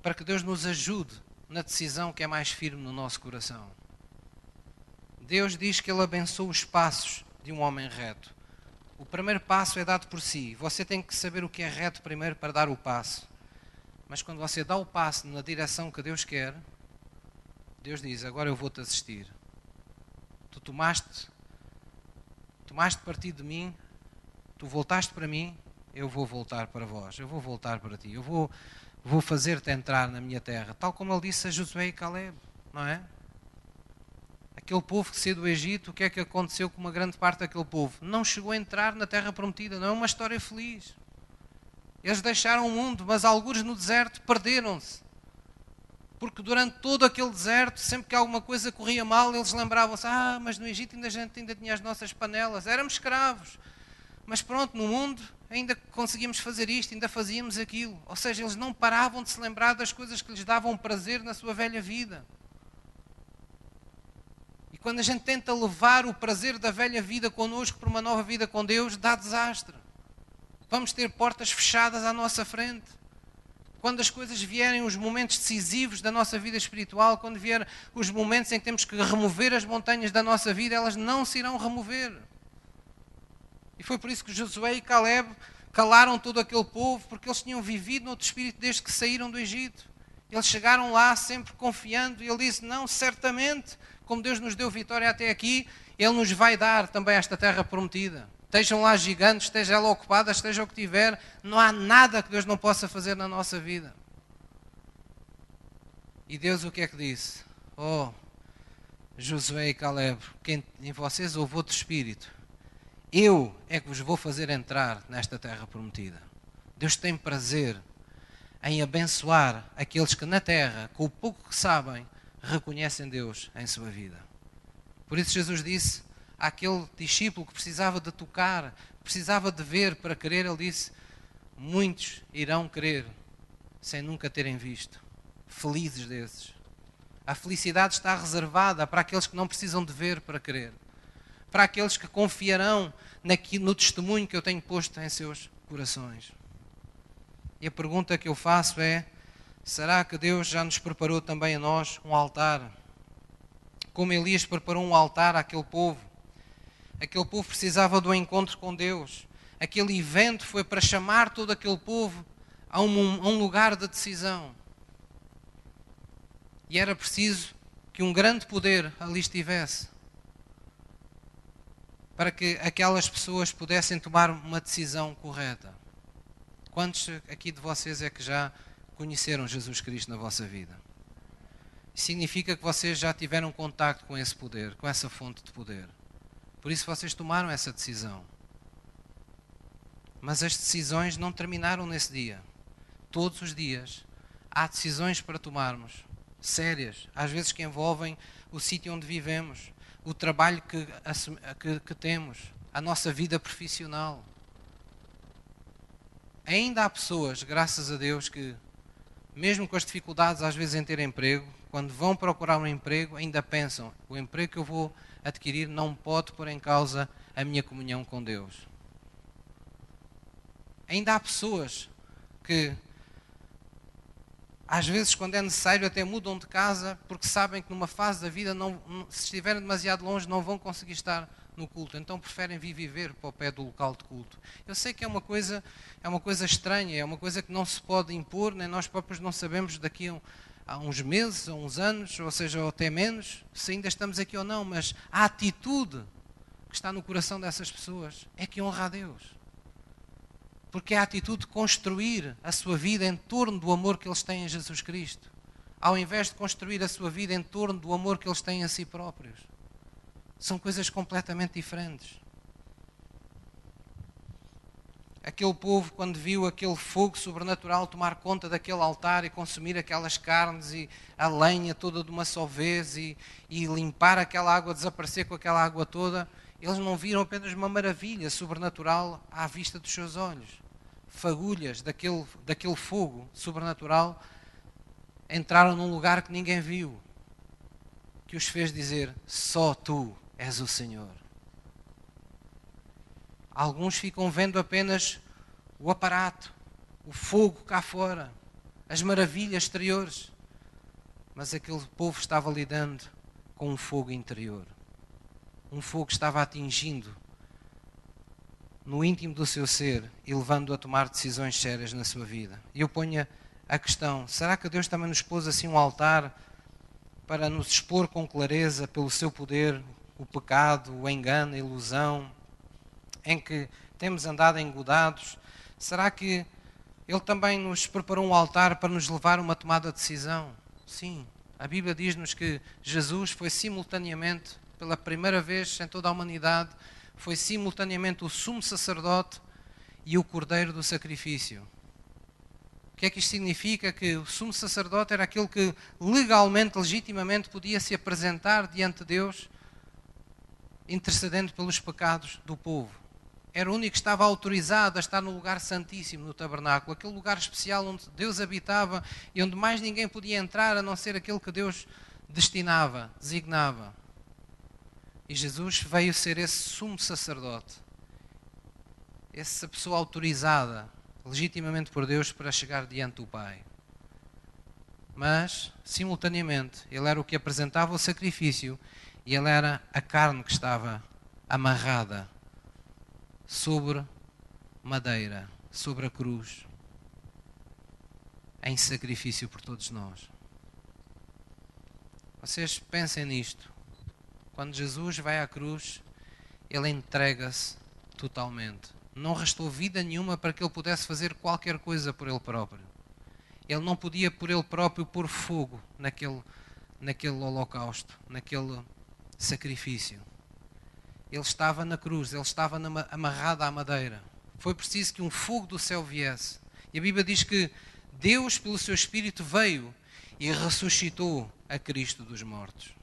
para que Deus nos ajude na decisão que é mais firme no nosso coração. Deus diz que Ele abençoa os passos de um homem reto. O primeiro passo é dado por si. Você tem que saber o que é reto primeiro para dar o passo. Mas quando você dá o passo na direção que Deus quer, Deus diz: Agora eu vou-te assistir. Tu tomaste, tomaste partido de mim, tu voltaste para mim, eu vou voltar para vós, eu vou voltar para ti, eu vou, vou fazer-te entrar na minha terra, tal como ele disse a Josué e Caleb, não é? Aquele povo que saiu do Egito, o que é que aconteceu com uma grande parte daquele povo? Não chegou a entrar na terra prometida, não é uma história feliz. Eles deixaram o mundo, mas alguns no deserto perderam-se. Porque durante todo aquele deserto, sempre que alguma coisa corria mal, eles lembravam-se: ah, mas no Egito ainda a gente ainda tinha as nossas panelas, éramos escravos. Mas pronto, no mundo ainda conseguimos fazer isto, ainda fazíamos aquilo. Ou seja, eles não paravam de se lembrar das coisas que lhes davam prazer na sua velha vida. E quando a gente tenta levar o prazer da velha vida connosco para uma nova vida com Deus, dá desastre. Vamos ter portas fechadas à nossa frente quando as coisas vierem, os momentos decisivos da nossa vida espiritual, quando vierem os momentos em que temos que remover as montanhas da nossa vida, elas não se irão remover. E foi por isso que Josué e Caleb calaram todo aquele povo, porque eles tinham vivido no outro espírito desde que saíram do Egito. Eles chegaram lá sempre confiando, e ele disse: Não, certamente, como Deus nos deu vitória até aqui, Ele nos vai dar também esta terra prometida. Estejam lá gigantes, esteja ela ocupada, esteja o que tiver, não há nada que Deus não possa fazer na nossa vida. E Deus o que é que disse? Oh, Josué e Caleb, quem em vocês houve outro espírito. Eu é que vos vou fazer entrar nesta terra prometida. Deus tem prazer em abençoar aqueles que na terra, com o pouco que sabem, reconhecem Deus em sua vida. Por isso Jesus disse: àquele discípulo que precisava de tocar, precisava de ver para crer, ele disse: Muitos irão crer sem nunca terem visto. Felizes desses. A felicidade está reservada para aqueles que não precisam de ver para crer. Para aqueles que confiarão no testemunho que eu tenho posto em seus corações. E a pergunta que eu faço é: será que Deus já nos preparou também a nós um altar? Como Elias preparou um altar àquele povo? Aquele povo precisava do encontro com Deus. Aquele evento foi para chamar todo aquele povo a um, a um lugar de decisão. E era preciso que um grande poder ali estivesse para que aquelas pessoas pudessem tomar uma decisão correta. Quantos aqui de vocês é que já conheceram Jesus Cristo na vossa vida? Significa que vocês já tiveram contato com esse poder, com essa fonte de poder. Por isso vocês tomaram essa decisão. Mas as decisões não terminaram nesse dia. Todos os dias há decisões para tomarmos, sérias, às vezes que envolvem o sítio onde vivemos, o trabalho que, que, que temos, a nossa vida profissional. Ainda há pessoas, graças a Deus, que, mesmo com as dificuldades às vezes em ter emprego, quando vão procurar um emprego, ainda pensam: o emprego que eu vou adquirir não pode pôr em causa a minha comunhão com Deus. Ainda há pessoas que, às vezes, quando é necessário, até mudam de casa porque sabem que numa fase da vida, não, se estiverem demasiado longe, não vão conseguir estar no culto, então preferem viver para o pé do local de culto. Eu sei que é uma coisa, é uma coisa estranha, é uma coisa que não se pode impor, nem nós próprios não sabemos daqui a, a uns meses, a uns anos, ou seja, ou até menos, se ainda estamos aqui ou não, mas a atitude que está no coração dessas pessoas é que honra a Deus. Porque é a atitude de construir a sua vida em torno do amor que eles têm em Jesus Cristo, ao invés de construir a sua vida em torno do amor que eles têm a si próprios. São coisas completamente diferentes. Aquele povo, quando viu aquele fogo sobrenatural tomar conta daquele altar e consumir aquelas carnes e a lenha toda de uma só vez e, e limpar aquela água, desaparecer com aquela água toda, eles não viram apenas uma maravilha sobrenatural à vista dos seus olhos. Fagulhas daquele, daquele fogo sobrenatural entraram num lugar que ninguém viu, que os fez dizer: Só tu és o Senhor. Alguns ficam vendo apenas o aparato, o fogo cá fora, as maravilhas exteriores. Mas aquele povo estava lidando com um fogo interior. Um fogo que estava atingindo no íntimo do seu ser e levando-o a tomar decisões sérias na sua vida. E eu ponho a questão: será que Deus também nos pôs assim um altar para nos expor com clareza pelo seu poder o pecado, o engano, a ilusão, em que temos andado engodados? Será que Ele também nos preparou um altar para nos levar a uma tomada de decisão? Sim. A Bíblia diz-nos que Jesus foi simultaneamente, pela primeira vez em toda a humanidade, foi simultaneamente o sumo sacerdote e o cordeiro do sacrifício. O que é que isto significa? Que o sumo sacerdote era aquele que legalmente, legitimamente podia se apresentar diante de Deus intercedendo pelos pecados do povo. Era o único que estava autorizado a estar no lugar santíssimo, no tabernáculo, aquele lugar especial onde Deus habitava e onde mais ninguém podia entrar a não ser aquele que Deus destinava, designava. E Jesus veio ser esse sumo sacerdote, essa pessoa autorizada legitimamente por Deus para chegar diante do Pai. Mas, simultaneamente, ele era o que apresentava o sacrifício e ele era a carne que estava amarrada sobre madeira, sobre a cruz, em sacrifício por todos nós. Vocês pensem nisto. Quando Jesus vai à cruz, ele entrega-se totalmente. Não restou vida nenhuma para que ele pudesse fazer qualquer coisa por ele próprio. Ele não podia por ele próprio pôr fogo naquele, naquele holocausto, naquele sacrifício. Ele estava na cruz, ele estava amarrado à madeira. Foi preciso que um fogo do céu viesse. E a Bíblia diz que Deus, pelo seu Espírito, veio e ressuscitou a Cristo dos mortos.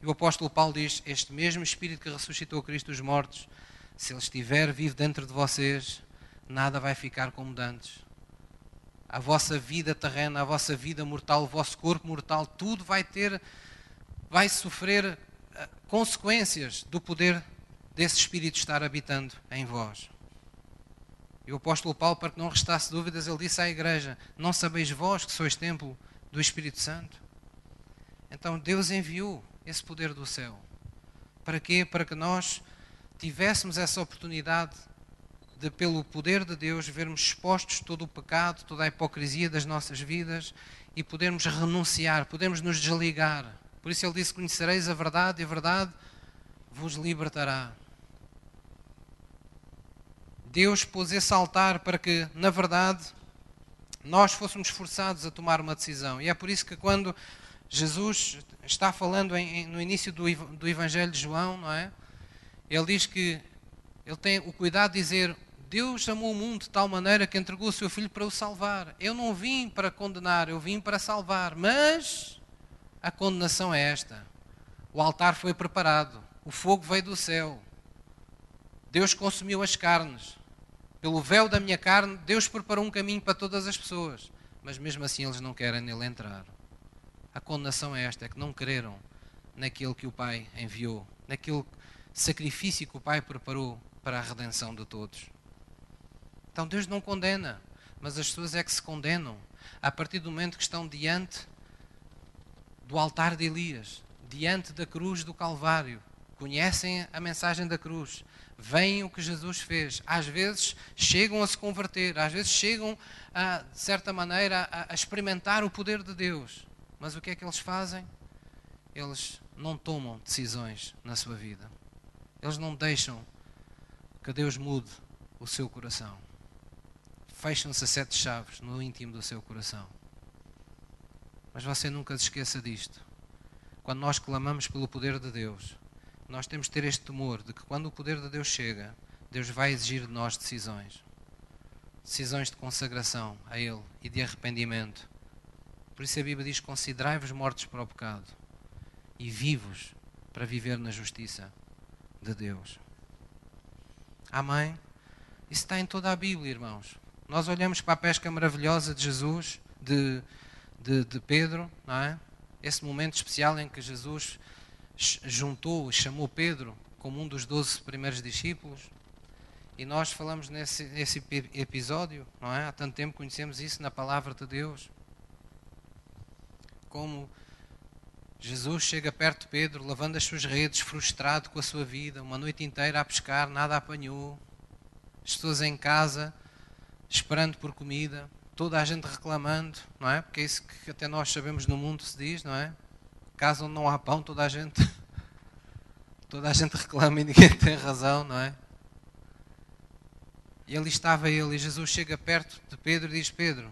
E o apóstolo Paulo diz: Este mesmo Espírito que ressuscitou a Cristo dos mortos, se ele estiver vivo dentro de vocês, nada vai ficar como antes. A vossa vida terrena, a vossa vida mortal, o vosso corpo mortal, tudo vai ter, vai sofrer consequências do poder desse Espírito estar habitando em vós. E o apóstolo Paulo, para que não restasse dúvidas, ele disse à igreja: Não sabeis vós que sois templo do Espírito Santo? Então Deus enviou esse poder do céu. Para quê? Para que nós tivéssemos essa oportunidade de, pelo poder de Deus, vermos expostos todo o pecado, toda a hipocrisia das nossas vidas e podermos renunciar, podermos nos desligar por isso ele disse: Conhecereis a verdade e a verdade vos libertará. Deus pôs esse altar para que, na verdade, nós fôssemos forçados a tomar uma decisão. E é por isso que quando Jesus está falando em, no início do, do Evangelho de João, não é? Ele diz que ele tem o cuidado de dizer: Deus amou o mundo de tal maneira que entregou o seu filho para o salvar. Eu não vim para condenar, eu vim para salvar. Mas a condenação é esta: o altar foi preparado, o fogo veio do céu, Deus consumiu as carnes. Pelo véu da minha carne, Deus preparou um caminho para todas as pessoas. mas mesmo assim eles não querem nele entrar. A condenação é esta: é que não creram naquele que o Pai enviou, naquele sacrifício que o Pai preparou para a redenção de todos. Então Deus não condena, mas as pessoas é que se condenam a partir do momento que estão diante do altar de Elias, diante da cruz do Calvário, conhecem a mensagem da cruz, veem o que Jesus fez, às vezes chegam a se converter, às vezes chegam, a, de certa maneira, a, a experimentar o poder de Deus. Mas o que é que eles fazem? Eles não tomam decisões na sua vida. Eles não deixam que Deus mude o seu coração. Fecham-se sete chaves no íntimo do seu coração. Mas você nunca se esqueça disto. Quando nós clamamos pelo poder de Deus, nós temos de ter este temor de que quando o poder de Deus chega, Deus vai exigir de nós decisões. Decisões de consagração a Ele e de arrependimento. Por isso a Bíblia diz: Considerai-vos mortos para o pecado e vivos para viver na justiça de Deus. Amém? Isso está em toda a Bíblia, irmãos. Nós olhamos para a pesca maravilhosa de Jesus, de, de, de Pedro, não é? Esse momento especial em que Jesus juntou, chamou Pedro como um dos doze primeiros discípulos. E nós falamos nesse, nesse episódio, não é? Há tanto tempo conhecemos isso na palavra de Deus. Como Jesus chega perto de Pedro, lavando as suas redes, frustrado com a sua vida, uma noite inteira a pescar, nada apanhou. As pessoas em casa, esperando por comida, toda a gente reclamando, não é? Porque é isso que até nós sabemos no mundo se diz, não é? Caso onde não há pão, toda a gente [laughs] toda a gente reclama e ninguém [laughs] tem razão, não é? E ali estava ele, e Jesus chega perto de Pedro e diz: Pedro,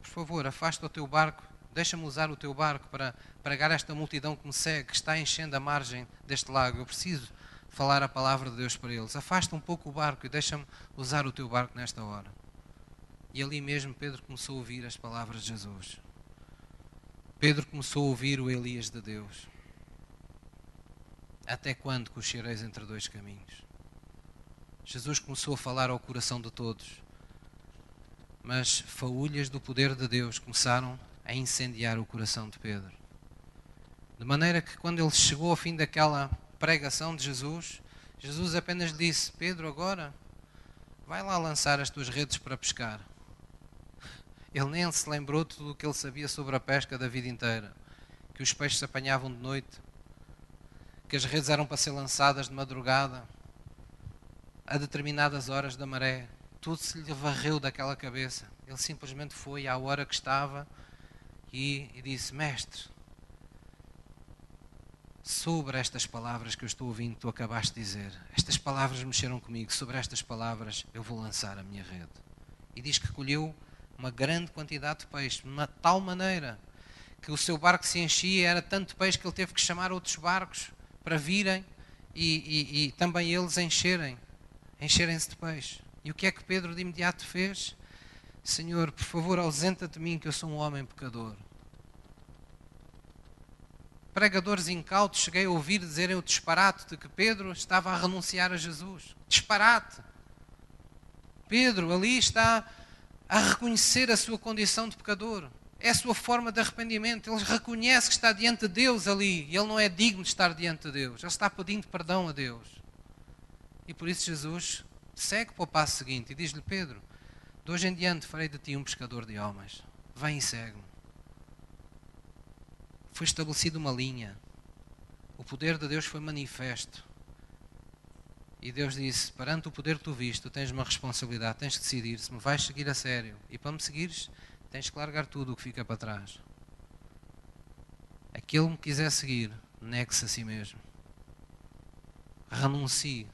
por favor, afasta o teu barco, deixa-me usar o teu barco para pregar esta multidão que me segue, que está enchendo a margem deste lago. Eu preciso falar a palavra de Deus para eles. Afasta um pouco o barco e deixa-me usar o teu barco nesta hora. E ali mesmo Pedro começou a ouvir as palavras de Jesus. Pedro começou a ouvir o Elias de Deus. Até quando cochereis entre dois caminhos? Jesus começou a falar ao coração de todos. Mas faúlhas do poder de Deus começaram a incendiar o coração de Pedro. De maneira que quando ele chegou ao fim daquela pregação de Jesus, Jesus apenas lhe disse: Pedro, agora vai lá lançar as tuas redes para pescar. Ele nem se lembrou de tudo o que ele sabia sobre a pesca da vida inteira. Que os peixes se apanhavam de noite, que as redes eram para ser lançadas de madrugada, a determinadas horas da maré. Tudo se lhe varreu daquela cabeça. Ele simplesmente foi à hora que estava e, e disse: Mestre, sobre estas palavras que eu estou ouvindo, tu acabaste de dizer, estas palavras mexeram comigo, sobre estas palavras eu vou lançar a minha rede. E diz que colheu uma grande quantidade de peixe, de uma tal maneira que o seu barco se enchia, era tanto peixe que ele teve que chamar outros barcos para virem e, e, e também eles encherem, encherem-se de peixe. E o que é que Pedro de imediato fez? Senhor, por favor, ausenta de mim que eu sou um homem pecador. Pregadores incautos cheguei a ouvir dizerem o disparate de que Pedro estava a renunciar a Jesus. Disparate! Pedro ali está a reconhecer a sua condição de pecador. É a sua forma de arrependimento. Ele reconhece que está diante de Deus ali e ele não é digno de estar diante de Deus. Ele está pedindo perdão a Deus. E por isso Jesus segue para o passo seguinte e diz-lhe: Pedro, de hoje em diante farei de ti um pescador de homens. Vem e segue-me. Foi estabelecida uma linha. O poder de Deus foi manifesto. E Deus disse: perante o poder que tu viste, tu tens uma responsabilidade, tens que decidir se me vais seguir a sério. E para me seguires, tens que largar tudo o que fica para trás. Aquele que me quiser seguir, negue-se a si mesmo. Renuncie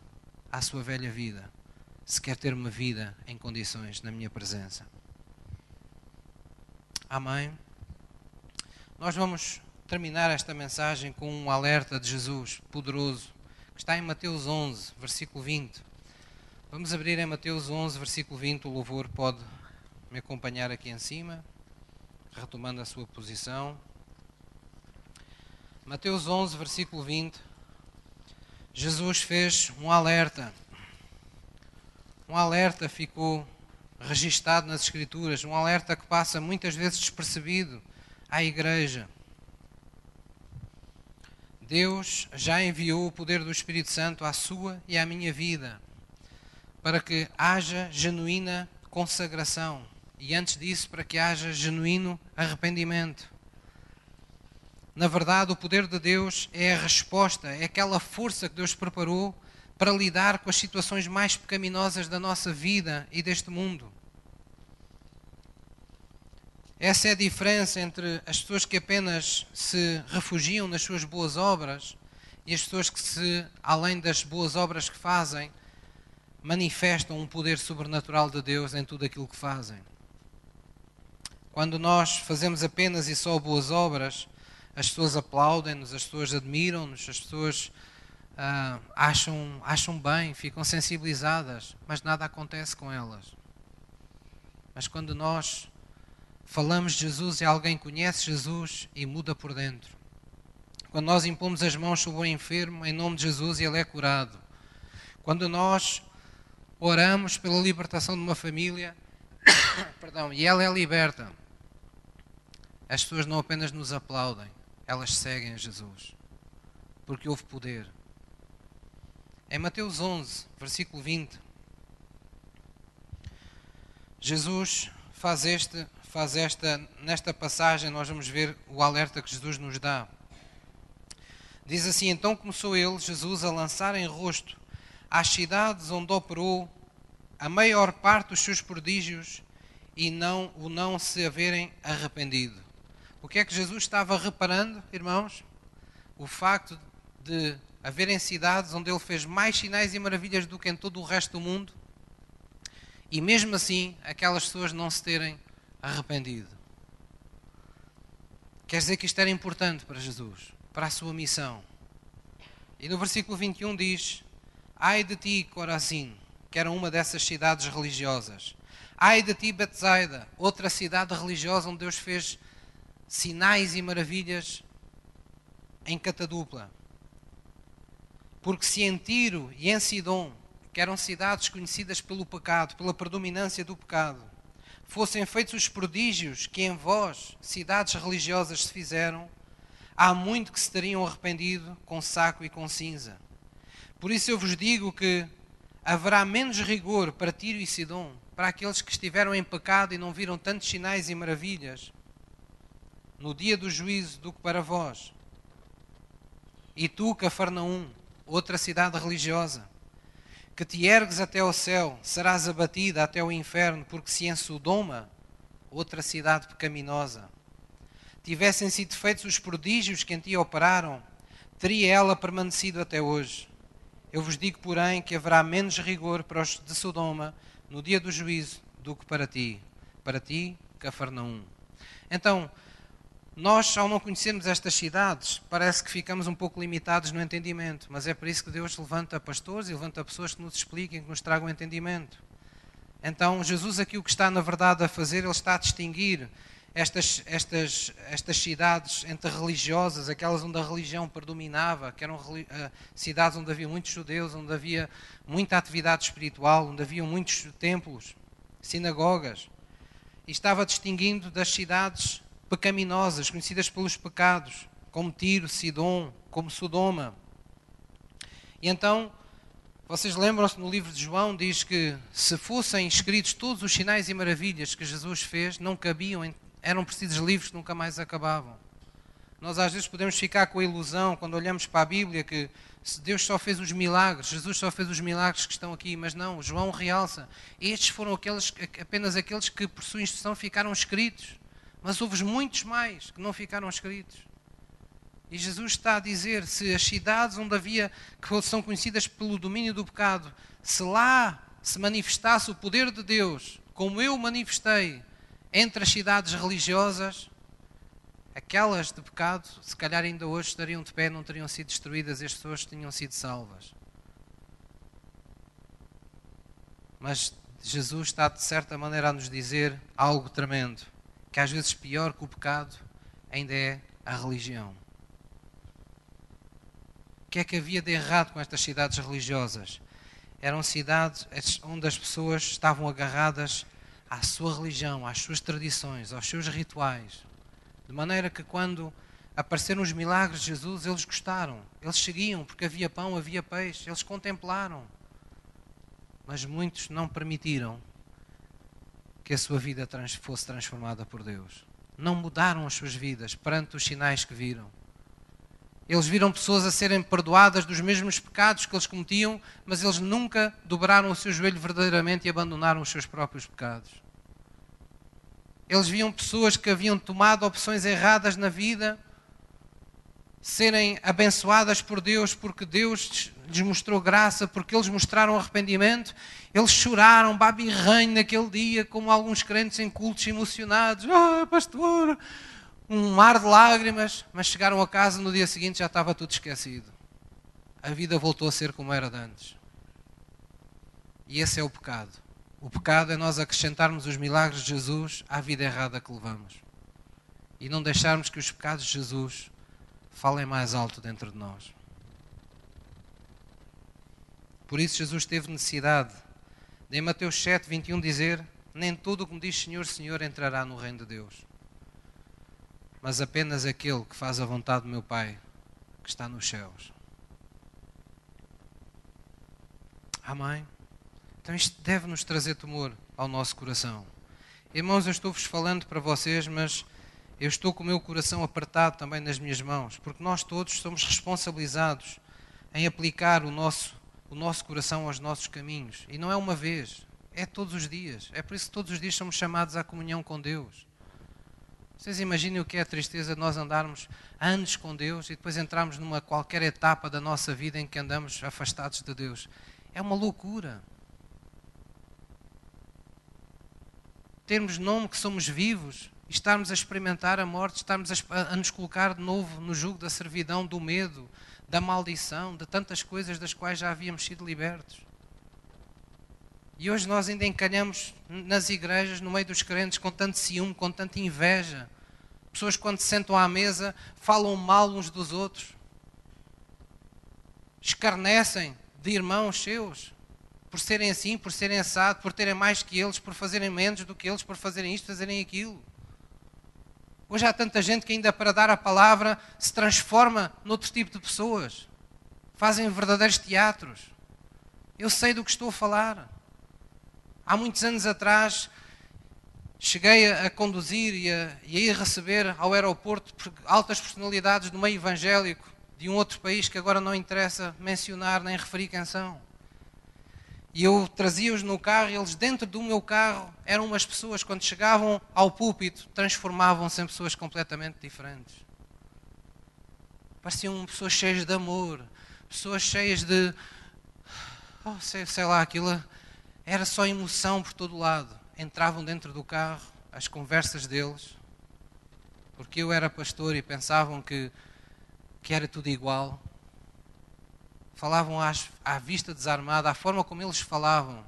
à sua velha vida, se quer ter uma vida em condições na minha presença. Amém. Nós vamos terminar esta mensagem com um alerta de Jesus poderoso está em Mateus 11, versículo 20. Vamos abrir em Mateus 11, versículo 20. O louvor pode me acompanhar aqui em cima, retomando a sua posição. Mateus 11, versículo 20. Jesus fez um alerta. Um alerta ficou registado nas Escrituras, um alerta que passa muitas vezes despercebido à igreja. Deus já enviou o poder do Espírito Santo à sua e à minha vida para que haja genuína consagração e antes disso para que haja genuíno arrependimento. Na verdade, o poder de Deus é a resposta, é aquela força que Deus preparou para lidar com as situações mais pecaminosas da nossa vida e deste mundo. Essa é a diferença entre as pessoas que apenas se refugiam nas suas boas obras e as pessoas que, se, além das boas obras que fazem, manifestam um poder sobrenatural de Deus em tudo aquilo que fazem. Quando nós fazemos apenas e só boas obras, as pessoas aplaudem-nos, as pessoas admiram-nos, as pessoas ah, acham, acham bem, ficam sensibilizadas, mas nada acontece com elas. Mas quando nós falamos Jesus e alguém conhece Jesus e muda por dentro. Quando nós impomos as mãos sobre o enfermo em nome de Jesus e ele é curado. Quando nós oramos pela libertação de uma família, [coughs] perdão, e ela é liberta. As pessoas não apenas nos aplaudem, elas seguem a Jesus, porque houve poder. Em Mateus 11, versículo 20, Jesus faz este, faz esta, nesta passagem nós vamos ver o alerta que Jesus nos dá. Diz assim: Então começou ele, Jesus, a lançar em rosto às cidades onde operou a maior parte dos seus prodígios e não o não se haverem arrependido. O que é que Jesus estava reparando, irmãos? O facto de haverem cidades onde ele fez mais sinais e maravilhas do que em todo o resto do mundo e mesmo assim aquelas pessoas não se terem arrependido. Quer dizer que isto era importante para Jesus, para a sua missão. E no versículo 21 diz: Ai de ti, Corazim, que era uma dessas cidades religiosas. Ai de ti, Betsaida, outra cidade religiosa onde Deus fez sinais e maravilhas em catadupla. Porque se em Tiro e em Sidom, que eram cidades conhecidas pelo pecado, pela predominância do pecado, fossem feitos os prodígios que em vós, cidades religiosas, se fizeram, há muito que se teriam arrependido com saco e com cinza. Por isso eu vos digo que haverá menos rigor para Tiro e Sidom, para aqueles que estiveram em pecado e não viram tantos sinais e maravilhas, no dia do juízo, do que para vós. E tu, Cafarnaum, outra cidade religiosa, que te ergues até ao céu, serás abatida até o inferno, porque se em Sodoma, outra cidade pecaminosa, tivessem sido feitos os prodígios que em ti operaram, teria ela permanecido até hoje. Eu vos digo, porém, que haverá menos rigor para os de Sodoma no dia do juízo do que para ti, para ti, Cafarnaum. Então, nós, ao não conhecermos estas cidades, parece que ficamos um pouco limitados no entendimento, mas é por isso que Deus levanta pastores e levanta pessoas que nos expliquem, que nos tragam entendimento. Então, Jesus aqui o que está na verdade a fazer, ele está a distinguir estas, estas, estas cidades entre religiosas, aquelas onde a religião predominava, que eram uh, cidades onde havia muitos judeus, onde havia muita atividade espiritual, onde havia muitos templos, sinagogas, e estava distinguindo das cidades pecaminosas, conhecidas pelos pecados, como Tiro, Sidom, como Sodoma. E então, vocês lembram-se no livro de João, diz que se fossem escritos todos os sinais e maravilhas que Jesus fez, não cabiam, eram precisos livros que nunca mais acabavam. Nós às vezes podemos ficar com a ilusão, quando olhamos para a Bíblia, que Deus só fez os milagres, Jesus só fez os milagres que estão aqui, mas não, João realça. Estes foram aqueles, apenas aqueles que, por sua instrução, ficaram escritos. Mas houve muitos mais que não ficaram escritos. E Jesus está a dizer: se as cidades onde havia, que são conhecidas pelo domínio do pecado, se lá se manifestasse o poder de Deus, como eu manifestei entre as cidades religiosas, aquelas de pecado, se calhar ainda hoje estariam de pé, não teriam sido destruídas, as pessoas tinham sido salvas. Mas Jesus está, de certa maneira, a nos dizer algo tremendo que às vezes pior que o pecado ainda é a religião. O que é que havia de errado com estas cidades religiosas? Eram cidades onde as pessoas estavam agarradas à sua religião, às suas tradições, aos seus rituais. De maneira que quando apareceram os milagres de Jesus, eles gostaram, eles seguiam, porque havia pão, havia peixe, eles contemplaram. Mas muitos não permitiram que a sua vida fosse transformada por Deus. Não mudaram as suas vidas perante os sinais que viram. Eles viram pessoas a serem perdoadas dos mesmos pecados que eles cometiam, mas eles nunca dobraram o seu joelho verdadeiramente e abandonaram os seus próprios pecados. Eles viam pessoas que haviam tomado opções erradas na vida serem abençoadas por Deus porque Deus lhes mostrou graça, porque eles mostraram arrependimento. Eles choraram, babirranho naquele dia, como alguns crentes em cultos emocionados. Ah, pastor, um mar de lágrimas, mas chegaram a casa no dia seguinte já estava tudo esquecido. A vida voltou a ser como era de antes. E esse é o pecado. O pecado é nós acrescentarmos os milagres de Jesus à vida errada que levamos. E não deixarmos que os pecados de Jesus falem mais alto dentro de nós. Por isso Jesus teve necessidade de em Mateus 7, 21 dizer: Nem todo o que me diz Senhor, Senhor entrará no reino de Deus mas apenas aquele que faz a vontade do meu Pai que está nos céus. Amém? Então isto deve nos trazer temor ao nosso coração. Irmãos, eu estou-vos falando para vocês, mas eu estou com o meu coração apertado também nas minhas mãos, porque nós todos somos responsabilizados em aplicar o nosso, o nosso coração aos nossos caminhos. E não é uma vez, é todos os dias. É por isso que todos os dias somos chamados à comunhão com Deus. Vocês imaginem o que é a tristeza de nós andarmos anos com Deus e depois entrarmos numa qualquer etapa da nossa vida em que andamos afastados de Deus. É uma loucura. Termos nome que somos vivos estarmos a experimentar a morte, estarmos a, a nos colocar de novo no jugo da servidão, do medo, da maldição, de tantas coisas das quais já havíamos sido libertos. E hoje nós ainda encalhamos nas igrejas, no meio dos crentes, com tanto ciúme, com tanta inveja. Pessoas, quando se sentam à mesa, falam mal uns dos outros. Escarnecem de irmãos seus, por serem assim, por serem assado, por terem mais que eles, por fazerem menos do que eles, por fazerem isto, fazerem aquilo. Hoje há tanta gente que, ainda para dar a palavra, se transforma noutro tipo de pessoas. Fazem verdadeiros teatros. Eu sei do que estou a falar. Há muitos anos atrás, cheguei a, conduzir e a, e a ir receber ao aeroporto altas personalidades do meio evangélico de um outro país que agora não interessa mencionar nem referir quem são. E eu trazia-os no carro e eles dentro do meu carro eram umas pessoas, quando chegavam ao púlpito, transformavam-se em pessoas completamente diferentes. Pareciam pessoas cheias de amor, pessoas cheias de. Oh, sei, sei lá, aquilo era só emoção por todo lado. Entravam dentro do carro, as conversas deles, porque eu era pastor e pensavam que, que era tudo igual. Falavam às, à vista desarmada, a forma como eles falavam.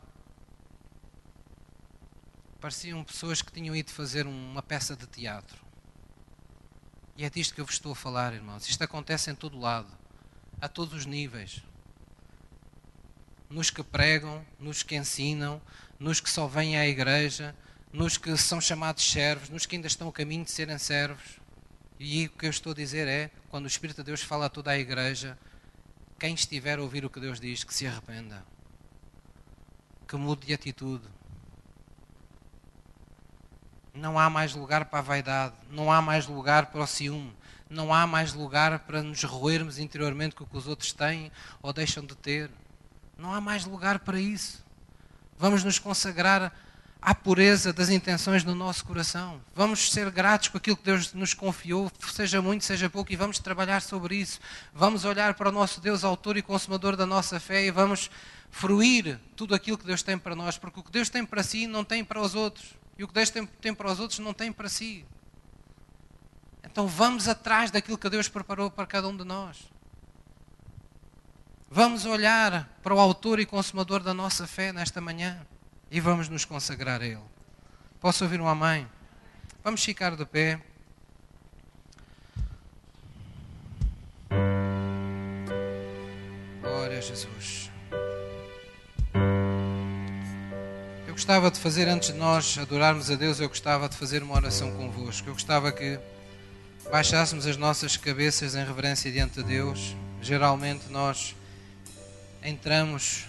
Pareciam pessoas que tinham ido fazer uma peça de teatro. E é disto que eu vos estou a falar, irmãos. Isto acontece em todo lado, a todos os níveis nos que pregam, nos que ensinam, nos que só vêm à igreja, nos que são chamados servos, nos que ainda estão a caminho de serem servos. E o que eu estou a dizer é, quando o Espírito de Deus fala a toda a igreja, quem estiver a ouvir o que Deus diz, que se arrependa, que mude de atitude. Não há mais lugar para a vaidade, não há mais lugar para o ciúme, não há mais lugar para nos roermos interiormente com o que os outros têm ou deixam de ter. Não há mais lugar para isso. Vamos nos consagrar à pureza das intenções do nosso coração. Vamos ser gratos com aquilo que Deus nos confiou, seja muito, seja pouco, e vamos trabalhar sobre isso. Vamos olhar para o nosso Deus, autor e consumador da nossa fé, e vamos fruir tudo aquilo que Deus tem para nós, porque o que Deus tem para si não tem para os outros, e o que Deus tem, tem para os outros não tem para si. Então vamos atrás daquilo que Deus preparou para cada um de nós. Vamos olhar para o Autor e Consumador da nossa fé nesta manhã e vamos nos consagrar a Ele. Posso ouvir um amém? Vamos ficar de pé. Glória a Jesus. Eu gostava de fazer, antes de nós adorarmos a Deus, eu gostava de fazer uma oração convosco. Eu gostava que baixássemos as nossas cabeças em reverência diante de Deus. Geralmente nós entramos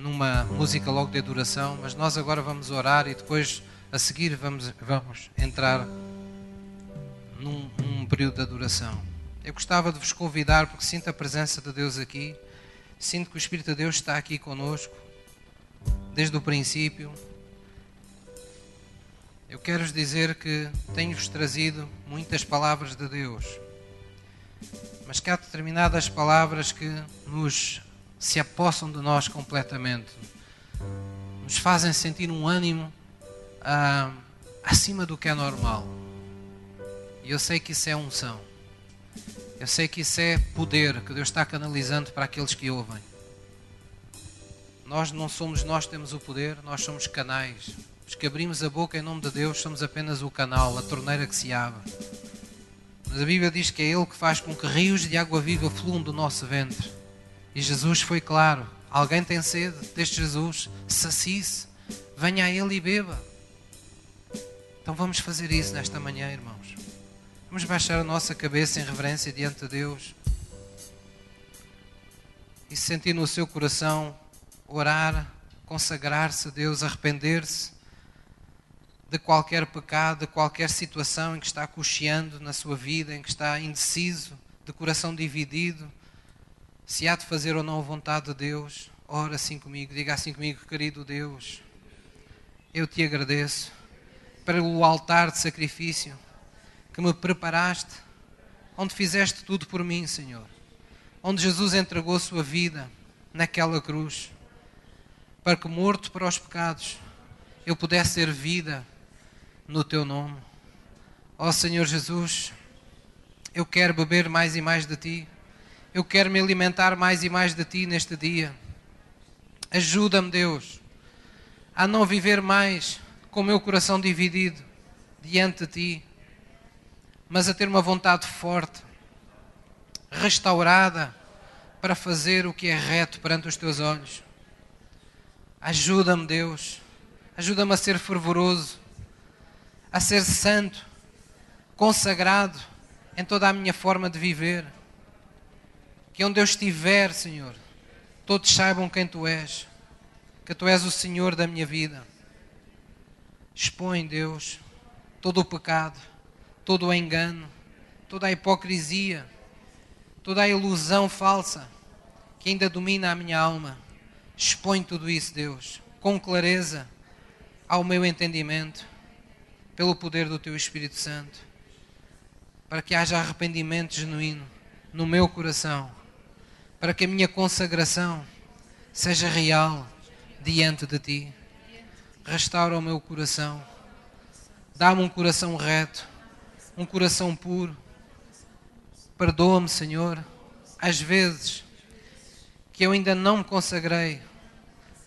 numa música logo de adoração, mas nós agora vamos orar e depois a seguir vamos, vamos entrar num, num período de adoração. Eu gostava de vos convidar, porque sinto a presença de Deus aqui, sinto que o Espírito de Deus está aqui conosco desde o princípio. Eu quero vos dizer que tenho-vos trazido muitas palavras de Deus, mas que há determinadas palavras que nos se apossam de nós completamente, nos fazem sentir um ânimo ah, acima do que é normal. E eu sei que isso é unção. Eu sei que isso é poder que Deus está canalizando para aqueles que ouvem. Nós não somos nós que temos o poder, nós somos canais. Os que abrimos a boca em nome de Deus somos apenas o canal, a torneira que se abre. Mas a Bíblia diz que é Ele que faz com que rios de água viva fluam do nosso ventre. E Jesus foi claro: alguém tem sede deste Jesus, sacie-se, venha a Ele e beba. Então vamos fazer isso nesta manhã, irmãos. Vamos baixar a nossa cabeça em reverência diante de Deus. E sentir no seu coração orar, consagrar-se a Deus, arrepender-se de qualquer pecado, de qualquer situação em que está cocheando na sua vida, em que está indeciso, de coração dividido se há de fazer ou não a vontade de Deus, ora assim comigo, diga assim comigo, querido Deus, eu te agradeço pelo altar de sacrifício que me preparaste, onde fizeste tudo por mim, Senhor, onde Jesus entregou sua vida naquela cruz, para que morto para os pecados eu pudesse ter vida no teu nome. Ó Senhor Jesus, eu quero beber mais e mais de ti. Eu quero me alimentar mais e mais de Ti neste dia. Ajuda-me, Deus, a não viver mais com o meu coração dividido diante de Ti, mas a ter uma vontade forte, restaurada, para fazer o que é reto perante os Teus olhos. Ajuda-me, Deus, ajuda-me a ser fervoroso, a ser santo, consagrado em toda a minha forma de viver que onde eu estiver, Senhor, todos saibam quem Tu és, que Tu és o Senhor da minha vida. Expõe, Deus, todo o pecado, todo o engano, toda a hipocrisia, toda a ilusão falsa que ainda domina a minha alma. Expõe tudo isso, Deus, com clareza ao meu entendimento, pelo poder do Teu Espírito Santo, para que haja arrependimento genuíno no meu coração para que a minha consagração seja real diante de Ti. Restaura o meu coração. Dá-me um coração reto, um coração puro. Perdoa-me, Senhor, às vezes que eu ainda não me consagrei.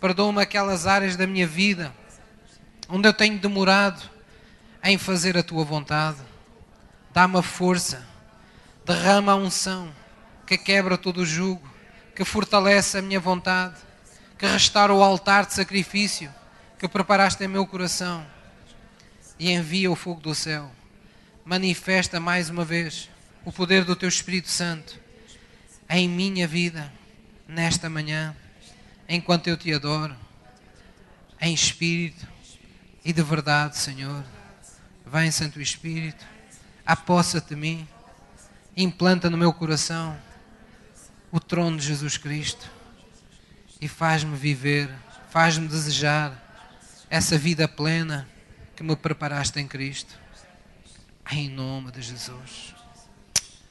Perdoa-me aquelas áreas da minha vida onde eu tenho demorado em fazer a Tua vontade. Dá-me a força, derrama a unção que quebra todo o jugo, que fortalece a minha vontade, que restaura o altar de sacrifício que preparaste em meu coração e envia o fogo do céu. Manifesta mais uma vez o poder do teu Espírito Santo em minha vida nesta manhã, enquanto eu te adoro, em espírito e de verdade, Senhor. Vem, Santo Espírito, apossa-te de mim, implanta no meu coração o trono de Jesus Cristo e faz-me viver, faz-me desejar essa vida plena que me preparaste em Cristo. Em nome de Jesus.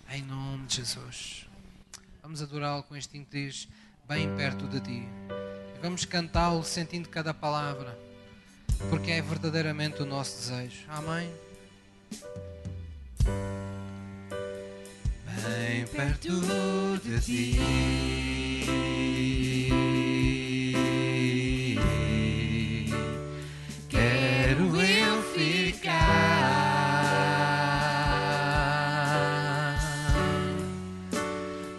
Em nome de Jesus. Vamos adorá-lo com este diz bem perto de ti. E vamos cantá-lo sentindo cada palavra, porque é verdadeiramente o nosso desejo. Amém bem perto de ti. Quero eu ficar.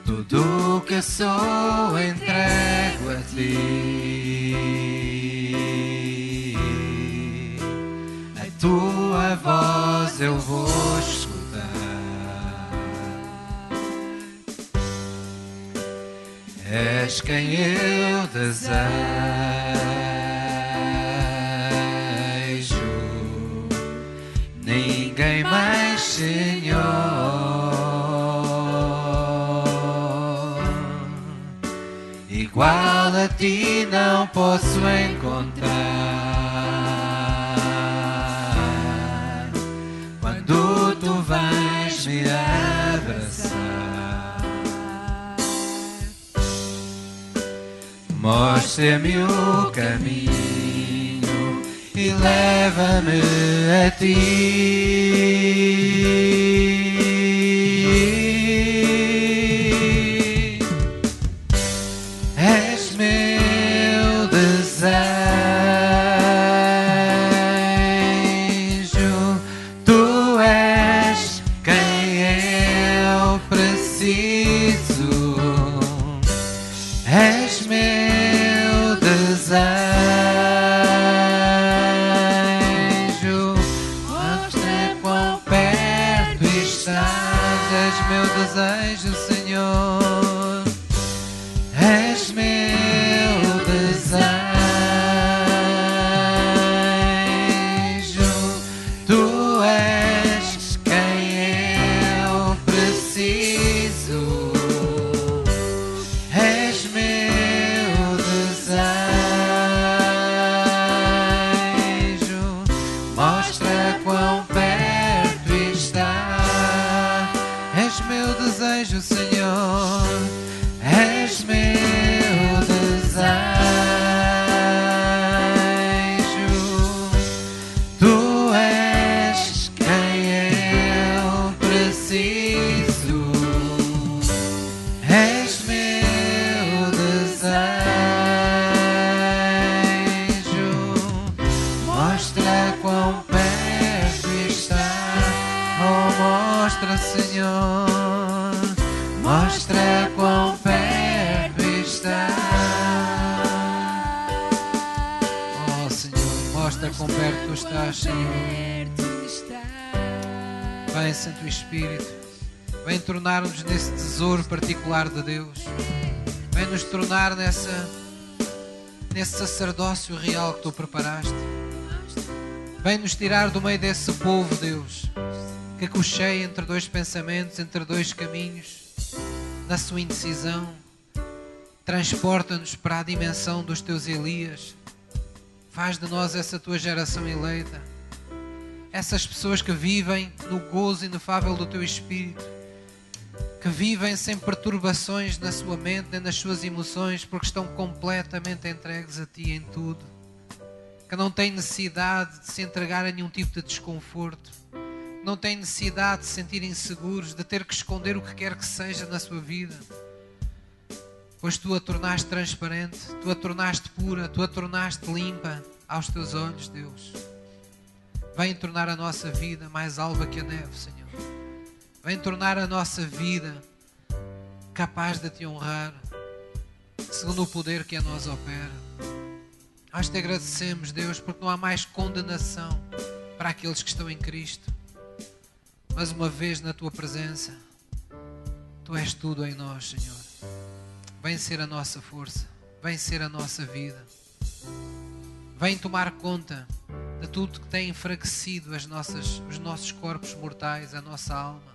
Tudo que sou entrego a ti. tua voz eu vou. És quem eu desejo, ninguém mais, Senhor. Igual a ti não posso encontrar. Mostra-me o caminho e leva-me a ti. De Deus. Vem nos tornar nessa, nesse sacerdócio real que tu preparaste. Vem nos tirar do meio desse povo, Deus, que cocheia entre dois pensamentos, entre dois caminhos, na sua indecisão. Transporta-nos para a dimensão dos teus Elias. Faz de nós essa tua geração eleita. Essas pessoas que vivem no gozo inefável do teu Espírito que vivem sem perturbações na sua mente nem nas suas emoções, porque estão completamente entregues a Ti em tudo, que não têm necessidade de se entregar a nenhum tipo de desconforto, não têm necessidade de se sentir inseguros, de ter que esconder o que quer que seja na sua vida, pois Tu a tornaste transparente, Tu a tornaste pura, Tu a tornaste limpa aos Teus olhos, Deus. Vem tornar a nossa vida mais alva que a neve, Senhor. Vem tornar a nossa vida capaz de te honrar, segundo o poder que a nós opera. Nós te agradecemos, Deus, porque não há mais condenação para aqueles que estão em Cristo. Mas uma vez na tua presença, tu és tudo em nós, Senhor. Vem ser a nossa força, vem ser a nossa vida. Vem tomar conta de tudo que tem enfraquecido as nossas, os nossos corpos mortais, a nossa alma.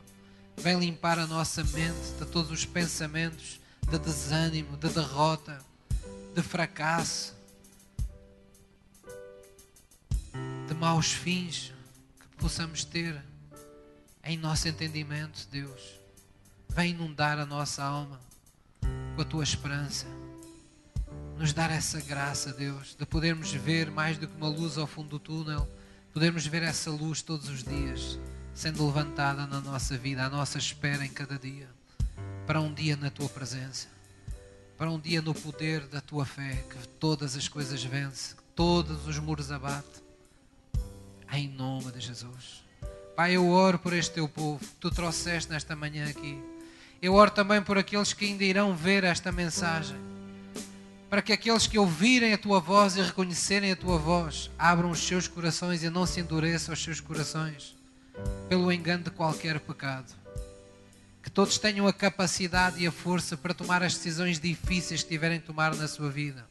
Vem limpar a nossa mente de todos os pensamentos de desânimo, de derrota, de fracasso, de maus fins que possamos ter em nosso entendimento, Deus. Vem inundar a nossa alma com a tua esperança. Nos dar essa graça, Deus, de podermos ver mais do que uma luz ao fundo do túnel, podermos ver essa luz todos os dias sendo levantada na nossa vida, à nossa espera em cada dia, para um dia na tua presença, para um dia no poder da tua fé, que todas as coisas vence, que todos os muros abate, em nome de Jesus. Pai, eu oro por este teu povo que tu trouxeste nesta manhã aqui. Eu oro também por aqueles que ainda irão ver esta mensagem. para que aqueles que ouvirem a tua voz e reconhecerem a tua voz abram os seus corações e não se endureçam os seus corações pelo engano de qualquer pecado. Que todos tenham a capacidade e a força para tomar as decisões difíceis que tiverem que tomar na sua vida.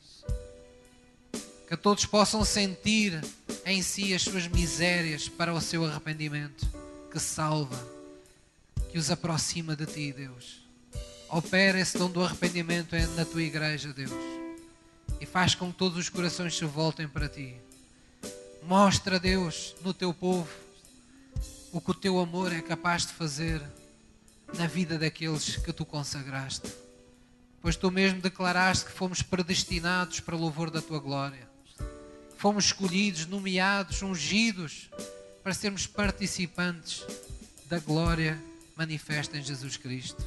Que todos possam sentir em si as suas misérias para o seu arrependimento, que salva, que os aproxima de ti, Deus. Opera esse dom do arrependimento na tua igreja, Deus. E faz com que todos os corações se voltem para ti. Mostra, Deus, no teu povo o que o teu amor é capaz de fazer na vida daqueles que tu consagraste. Pois tu mesmo declaraste que fomos predestinados para o louvor da tua glória. Fomos escolhidos, nomeados, ungidos para sermos participantes da glória manifesta em Jesus Cristo.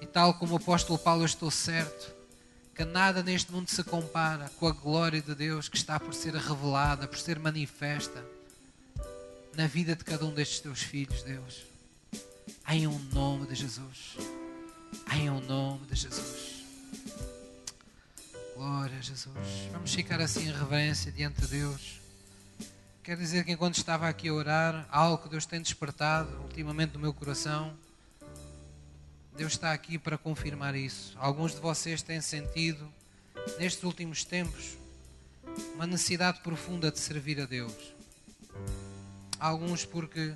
E tal como o apóstolo Paulo, eu estou certo que nada neste mundo se compara com a glória de Deus que está por ser revelada, por ser manifesta na vida de cada um destes teus filhos, Deus. Em um nome de Jesus. Em um nome de Jesus. Glória a Jesus. Vamos ficar assim em reverência diante de Deus. Quero dizer que enquanto estava aqui a orar, algo que Deus tem despertado ultimamente no meu coração, Deus está aqui para confirmar isso. Alguns de vocês têm sentido, nestes últimos tempos, uma necessidade profunda de servir a Deus Alguns porque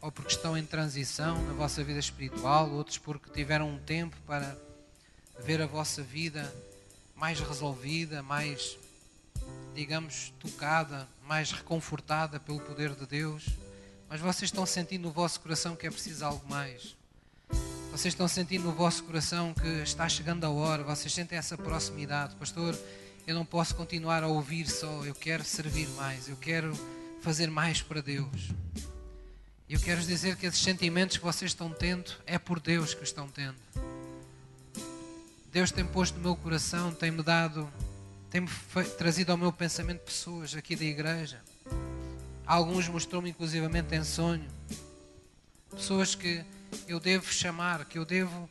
ou porque estão em transição na vossa vida espiritual, outros porque tiveram um tempo para ver a vossa vida mais resolvida, mais, digamos, tocada, mais reconfortada pelo poder de Deus. Mas vocês estão sentindo no vosso coração que é preciso algo mais. Vocês estão sentindo no vosso coração que está chegando a hora, vocês sentem essa proximidade. Pastor, eu não posso continuar a ouvir só, eu quero servir mais, eu quero fazer mais para Deus. E eu quero dizer que esses sentimentos que vocês estão tendo é por Deus que estão tendo. Deus tem posto no meu coração, tem-me dado, tem-me trazido ao meu pensamento pessoas aqui da igreja. Alguns mostrou-me inclusivamente em sonho. Pessoas que eu devo chamar, que eu devo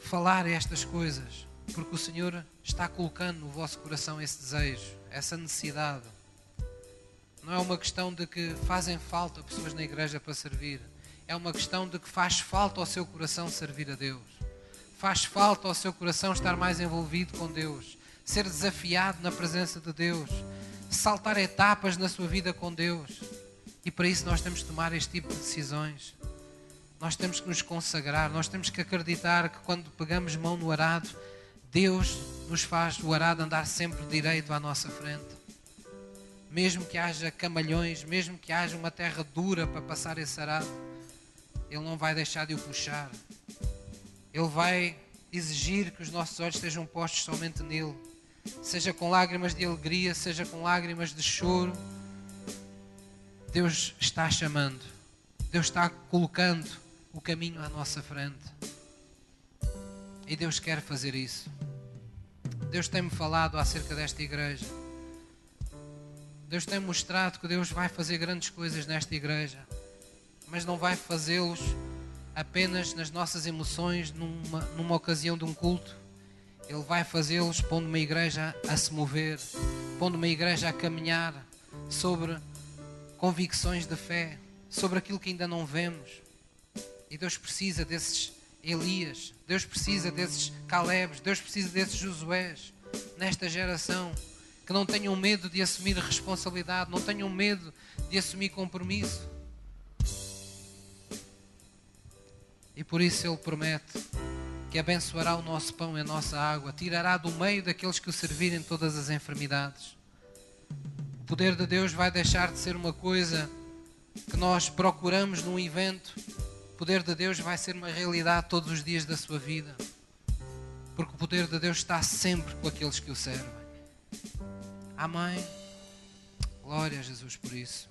falar estas coisas, porque o Senhor está colocando no vosso coração esse desejo, essa necessidade. Não é uma questão de que fazem falta pessoas na igreja para servir. É uma questão de que faz falta ao seu coração servir a Deus. Faz falta ao seu coração estar mais envolvido com Deus. Ser desafiado na presença de Deus. Saltar etapas na sua vida com Deus. E para isso nós temos que tomar este tipo de decisões. Nós temos que nos consagrar. Nós temos que acreditar que quando pegamos mão no arado, Deus nos faz o arado andar sempre direito à nossa frente mesmo que haja camalhões, mesmo que haja uma terra dura para passar esse arado, Ele não vai deixar de o puxar. Ele vai exigir que os nossos olhos estejam postos somente nele, seja com lágrimas de alegria, seja com lágrimas de choro. Deus está chamando, Deus está colocando o caminho à nossa frente. E Deus quer fazer isso. Deus tem-me falado acerca desta igreja. Deus tem mostrado que Deus vai fazer grandes coisas nesta igreja, mas não vai fazê-los apenas nas nossas emoções, numa, numa ocasião de um culto. Ele vai fazê-los pondo uma igreja a se mover, pondo uma igreja a caminhar sobre convicções de fé, sobre aquilo que ainda não vemos. E Deus precisa desses Elias, Deus precisa desses Calebes, Deus precisa desses Josués nesta geração que não tenham medo de assumir responsabilidade, não tenham medo de assumir compromisso. E por isso Ele promete que abençoará o nosso pão e a nossa água, tirará do meio daqueles que o servirem todas as enfermidades. O poder de Deus vai deixar de ser uma coisa que nós procuramos num evento. O poder de Deus vai ser uma realidade todos os dias da sua vida. Porque o poder de Deus está sempre com aqueles que o servem. Amém. Glória a Jesus por isso.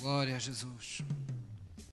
Glória a Jesus.